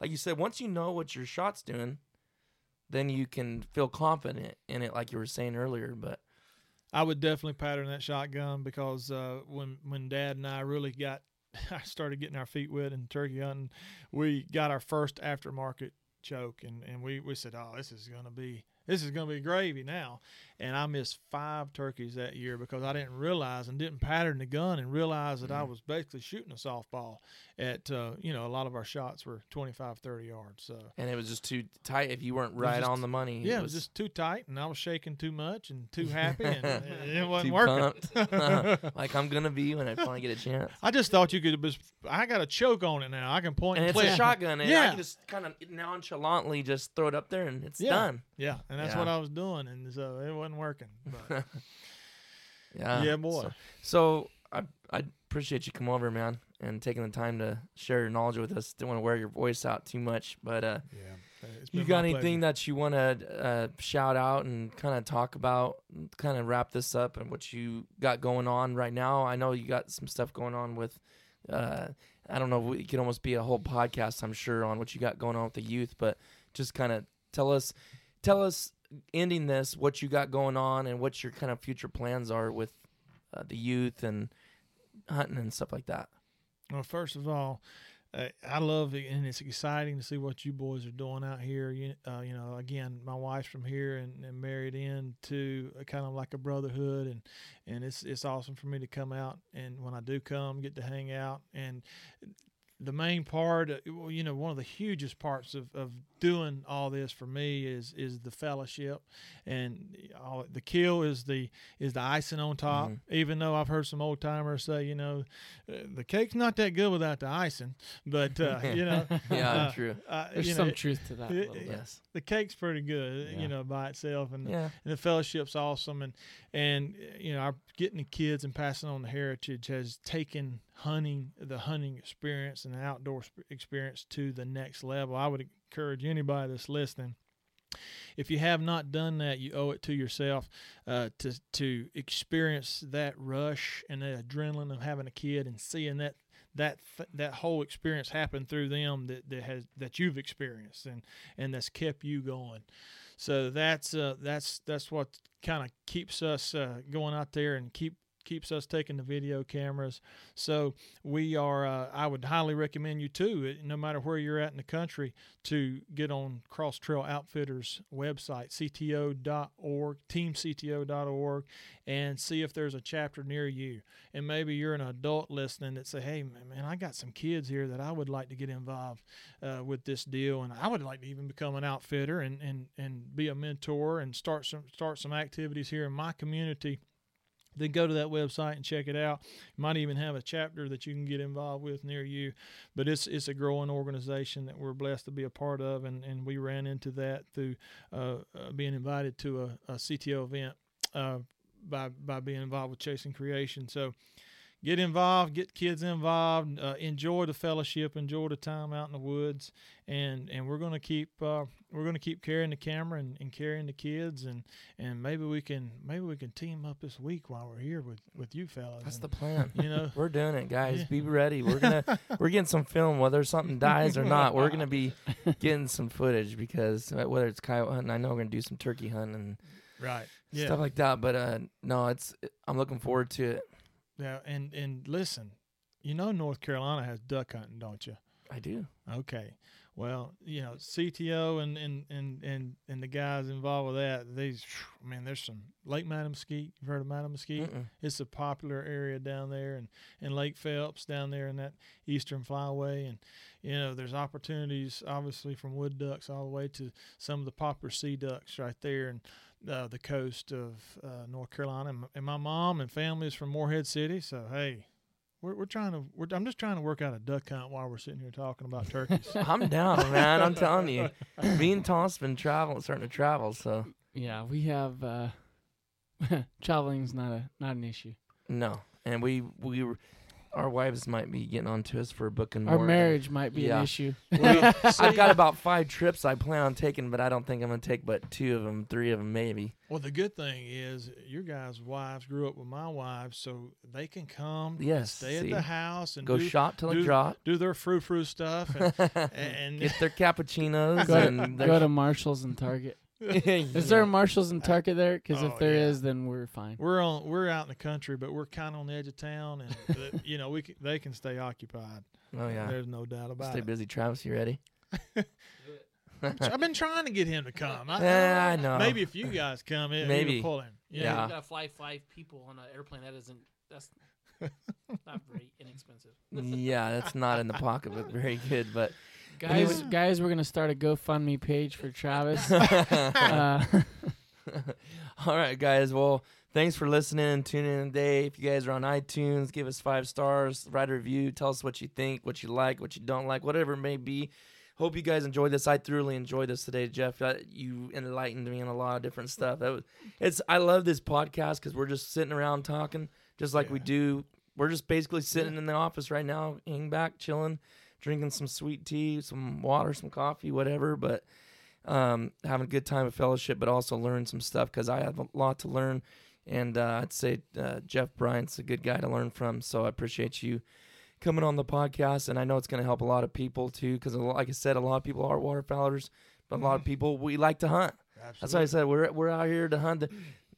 [SPEAKER 2] like you said, once you know what your shot's doing, then you can feel confident in it, like you were saying earlier. But
[SPEAKER 3] I would definitely pattern that shotgun because uh, when when Dad and I really got, I started getting our feet wet in turkey hunting. We got our first aftermarket choke, and, and we, we said, oh, this is gonna be this is gonna be gravy now. And I missed five turkeys that year because I didn't realize and didn't pattern the gun and realize that I mm. was basically shooting a softball. At uh, you know a lot of our shots were 25, 30 yards. So
[SPEAKER 2] and it was just too tight if you weren't right
[SPEAKER 3] just-
[SPEAKER 2] on the money.
[SPEAKER 3] yeah, it was just too tight, and I was shaking too much and too happy, and it, it wasn't working.
[SPEAKER 2] like I'm gonna be when I finally get a chance.
[SPEAKER 3] I just thought you could. Just, I got a choke on it now. I can point
[SPEAKER 2] And
[SPEAKER 3] and,
[SPEAKER 2] it's
[SPEAKER 3] click.
[SPEAKER 2] a shotgun, and I can just kind of nonchalantly just throw it up there, and it's
[SPEAKER 3] Yeah.
[SPEAKER 2] done.
[SPEAKER 3] Yeah, and that's
[SPEAKER 2] Yeah.
[SPEAKER 3] what I was doing, and so it wasn't working. But
[SPEAKER 2] Yeah,
[SPEAKER 3] yeah, boy.
[SPEAKER 2] So, so I I appreciate you coming over, man, and taking the time to share your knowledge with us. Didn't want to wear your voice out too much, but uh,
[SPEAKER 3] yeah,
[SPEAKER 2] you got anything
[SPEAKER 3] pleasure.
[SPEAKER 2] that you want to uh, shout out and kind of talk about, kind of wrap this up and what you got going on right now? I know you got some stuff going on with. Uh, I don't know. It could almost be a whole podcast, I'm sure, on what you got going on with the youth. But just kind of tell us, tell us, ending this, what you got going on and what your kind of future plans are with uh, the youth and hunting and stuff like that.
[SPEAKER 3] Well, first of all, uh, I love it, and it's exciting to see what you boys are doing out here. You, uh, you know, again, my wife's from here and, and married into kind of like a brotherhood, and and it's it's awesome for me to come out and when I do come, get to hang out. And the main part, uh, you know, one of the hugest parts of, of doing all this for me is is the fellowship, and all, the kill is the is the icing on top.
[SPEAKER 2] Mhm.
[SPEAKER 3] Even though I've heard some old timers say, you know, uh, the cake's not that good without the icing, but uh, you know,
[SPEAKER 2] Yeah,
[SPEAKER 3] uh,
[SPEAKER 2] true.
[SPEAKER 3] uh,
[SPEAKER 4] There's
[SPEAKER 3] you know,
[SPEAKER 4] some
[SPEAKER 3] it-
[SPEAKER 4] truth to that.
[SPEAKER 3] it-
[SPEAKER 2] Yes.
[SPEAKER 3] the cake's pretty good,
[SPEAKER 4] Yeah.
[SPEAKER 3] you know, by itself, and
[SPEAKER 2] Yeah.
[SPEAKER 3] and the fellowship's awesome and and you know our getting the kids and passing on the heritage has taken hunting the hunting experience and the outdoor sp- experience to the next level i would encourage anybody that's listening if you have not done that you owe it to yourself uh, to to experience that rush and the adrenaline of having a kid and seeing that that that whole experience happen through them that, that has that you've experienced and and that's kept you going. So that's uh, that's that's what kind of keeps us uh, going out there and keep keeps us taking the video cameras. So we are. Uh, I would highly recommend you too, no matter where you're at in the country, to get on Cross Trail Outfitters website, cto.org, teamcto.org, and see if there's a chapter near you. And maybe you're an adult listening that say, "Hey, man, I got some kids here that I would like to get involved uh, with this deal, and I would like to even become an outfitter and, and, and be a mentor and start some start some activities here in my community." Then go to that website and check it out. You might even have a chapter that you can get involved with near you. But it's it's a growing organization that we're blessed to be a part of, and, and we ran into that through uh, uh, being invited to a, a CTO event uh, by by being involved with Chasin Creation. So get involved, get kids involved, uh, enjoy the fellowship, enjoy the time out in the woods, and and we're gonna keep uh, we're gonna keep carrying the camera and, and carrying the kids, and and maybe we can maybe we can team up this week while we're here with with you fellas.
[SPEAKER 2] That's the plan.
[SPEAKER 3] you know.
[SPEAKER 2] We're doing it, guys.
[SPEAKER 3] Yeah.
[SPEAKER 2] Be ready. We're gonna we're getting some film, whether something dies or not. We're gonna be getting some footage because uh, whether it's coyote hunting, I know we're gonna do some turkey hunting and
[SPEAKER 3] Right. Yeah.
[SPEAKER 2] stuff like that. But uh, no, it's I'm looking forward to it.
[SPEAKER 3] Yeah. And and listen, you know North Carolina has duck hunting, don't you?
[SPEAKER 2] I do.
[SPEAKER 3] Okay. Well, you know, CTO and and and and, and the guys involved with that, these, I mean, there's some Lake Mattamuskeet. You've heard of Mattamuskeet?
[SPEAKER 2] Mm-mm.
[SPEAKER 3] It's a popular area down there, and and Lake Phelps down there in that Eastern Flyway, and you know, there's opportunities obviously from wood ducks all the way to some of the popular sea ducks right there, and uh, the coast of uh, North Carolina. And, and my mom and family is from Morehead City, so hey. We're, we're trying to. We're, I'm just trying to work out a duck hunt while we're sitting here talking about turkeys.
[SPEAKER 2] I'm down, man. I'm telling you, me and Tom's been traveling, starting to travel. So
[SPEAKER 4] Yeah, we have uh traveling's not a not an issue.
[SPEAKER 2] no, and we we were, our wives might be getting on to us for a booking
[SPEAKER 4] Our
[SPEAKER 2] more.
[SPEAKER 4] marriage might be
[SPEAKER 2] Yeah.
[SPEAKER 4] an issue.
[SPEAKER 3] Well,
[SPEAKER 2] I've got about five trips I plan on taking, but I don't think I'm gonna take but two of them, three of them maybe.
[SPEAKER 3] Well, the good thing is your guys' wives grew up with my wives, so they can come,
[SPEAKER 2] Yes,
[SPEAKER 3] stay at
[SPEAKER 2] see.
[SPEAKER 3] the house, and
[SPEAKER 2] Go
[SPEAKER 3] do,
[SPEAKER 2] shop till it
[SPEAKER 3] do-
[SPEAKER 2] drop.
[SPEAKER 3] do their frou frou stuff. And, and
[SPEAKER 2] Get their cappuccinos
[SPEAKER 4] Go,
[SPEAKER 2] and
[SPEAKER 4] go to Marshalls and Target. Is there a Marshalls and Target there? Because
[SPEAKER 3] Oh,
[SPEAKER 4] if there is,
[SPEAKER 3] yeah.
[SPEAKER 4] then we're fine.
[SPEAKER 3] we're on we're out in the country, but we're kind of on the edge of town, and you know we can, they can stay occupied.
[SPEAKER 2] Oh yeah.
[SPEAKER 3] There's no doubt about it.
[SPEAKER 2] Stay
[SPEAKER 3] it.
[SPEAKER 2] busy, Travis. You ready?
[SPEAKER 3] I've been trying to get him to come. I,
[SPEAKER 2] Yeah, I know.
[SPEAKER 3] Maybe if you guys come, it,
[SPEAKER 2] Maybe.
[SPEAKER 3] maybe pull him.
[SPEAKER 5] Yeah,
[SPEAKER 2] Yeah.
[SPEAKER 5] you gotta fly five people on an airplane. That isn't. That's not very inexpensive.
[SPEAKER 2] yeah, that's not in the pocketbook very good, but
[SPEAKER 4] Guys, guys, we're gonna start a GoFundMe page for Travis. uh,
[SPEAKER 2] All right, guys. Well, thanks for listening and tuning in today. If you guys are on iTunes, give us five stars, write a review, tell us what you think, what you like, what you don't like, whatever it may be. Hope you guys enjoyed this. I thoroughly enjoyed this today, Jeff. Uh, You enlightened me on a lot of different stuff. That was, it's I love this podcast because we're just sitting around talking, just like we do. We're just basically sitting in the office right now, hanging back, chilling, drinking some sweet tea, some water, some coffee, whatever. But um, having a good time of fellowship, but also learn some stuff because I have a lot to learn. And uh, I'd say uh, Jeff Bryant's a good guy to learn from. So I appreciate you coming on the podcast. And I know it's going to help a lot of people too, because like I said, a lot of people are waterfowlers, but a lot of people we like to hunt. That's why I said we're we're out here to hunt.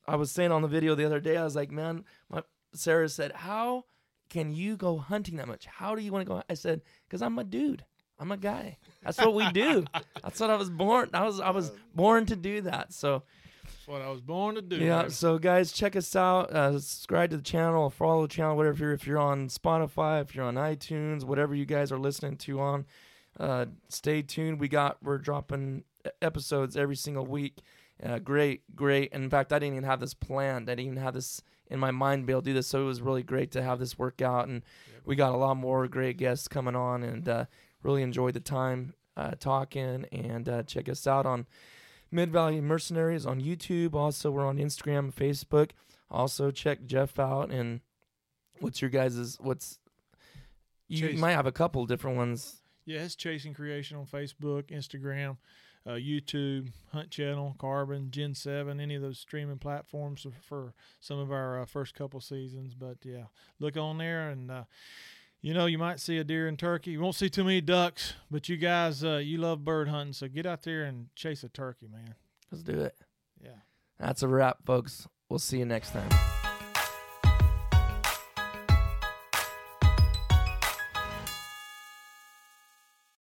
[SPEAKER 2] I was saying on the video the other day, I was like, man, my Sarah said, how can you go hunting that much? How do you want to go? I said, because I'm a dude. I'm a guy. That's what we do. That's what I was born. I was I was born to do that. So
[SPEAKER 3] That's what I was born to do.
[SPEAKER 2] yeah. So guys, check us out. Uh, subscribe to the channel, follow the channel, whatever. If you're, if you're on Spotify, if you're on iTunes, whatever you guys are listening to on, uh, stay tuned. We got we're dropping episodes every single week. Uh, great, great. In fact, I didn't even have this planned. I didn't even have this in my mind be able to do this. So it was really great to have this work out, and we got a lot more great guests coming on, and uh, really enjoyed the time uh, talking. And uh, check us out on Mid Valley Mercenaries on YouTube. Also, we're on Instagram and Facebook. Also, check Jeff out. And what's your guys's? What's you
[SPEAKER 3] Chase.
[SPEAKER 2] might have a couple different ones.
[SPEAKER 3] Yeah, it's Chasin Creation on Facebook, Instagram, uh, YouTube, Hunt Channel, Carbon, Gen 7, any of those streaming platforms for- some of our uh, first couple seasons. But yeah, look on there and, uh, you know, you might see a deer and turkey. You won't see too many ducks, but you guys, uh, you love bird hunting. So get out there and chase a turkey, man.
[SPEAKER 2] Let's do it.
[SPEAKER 3] Yeah.
[SPEAKER 2] That's a wrap, folks. We'll see you next time.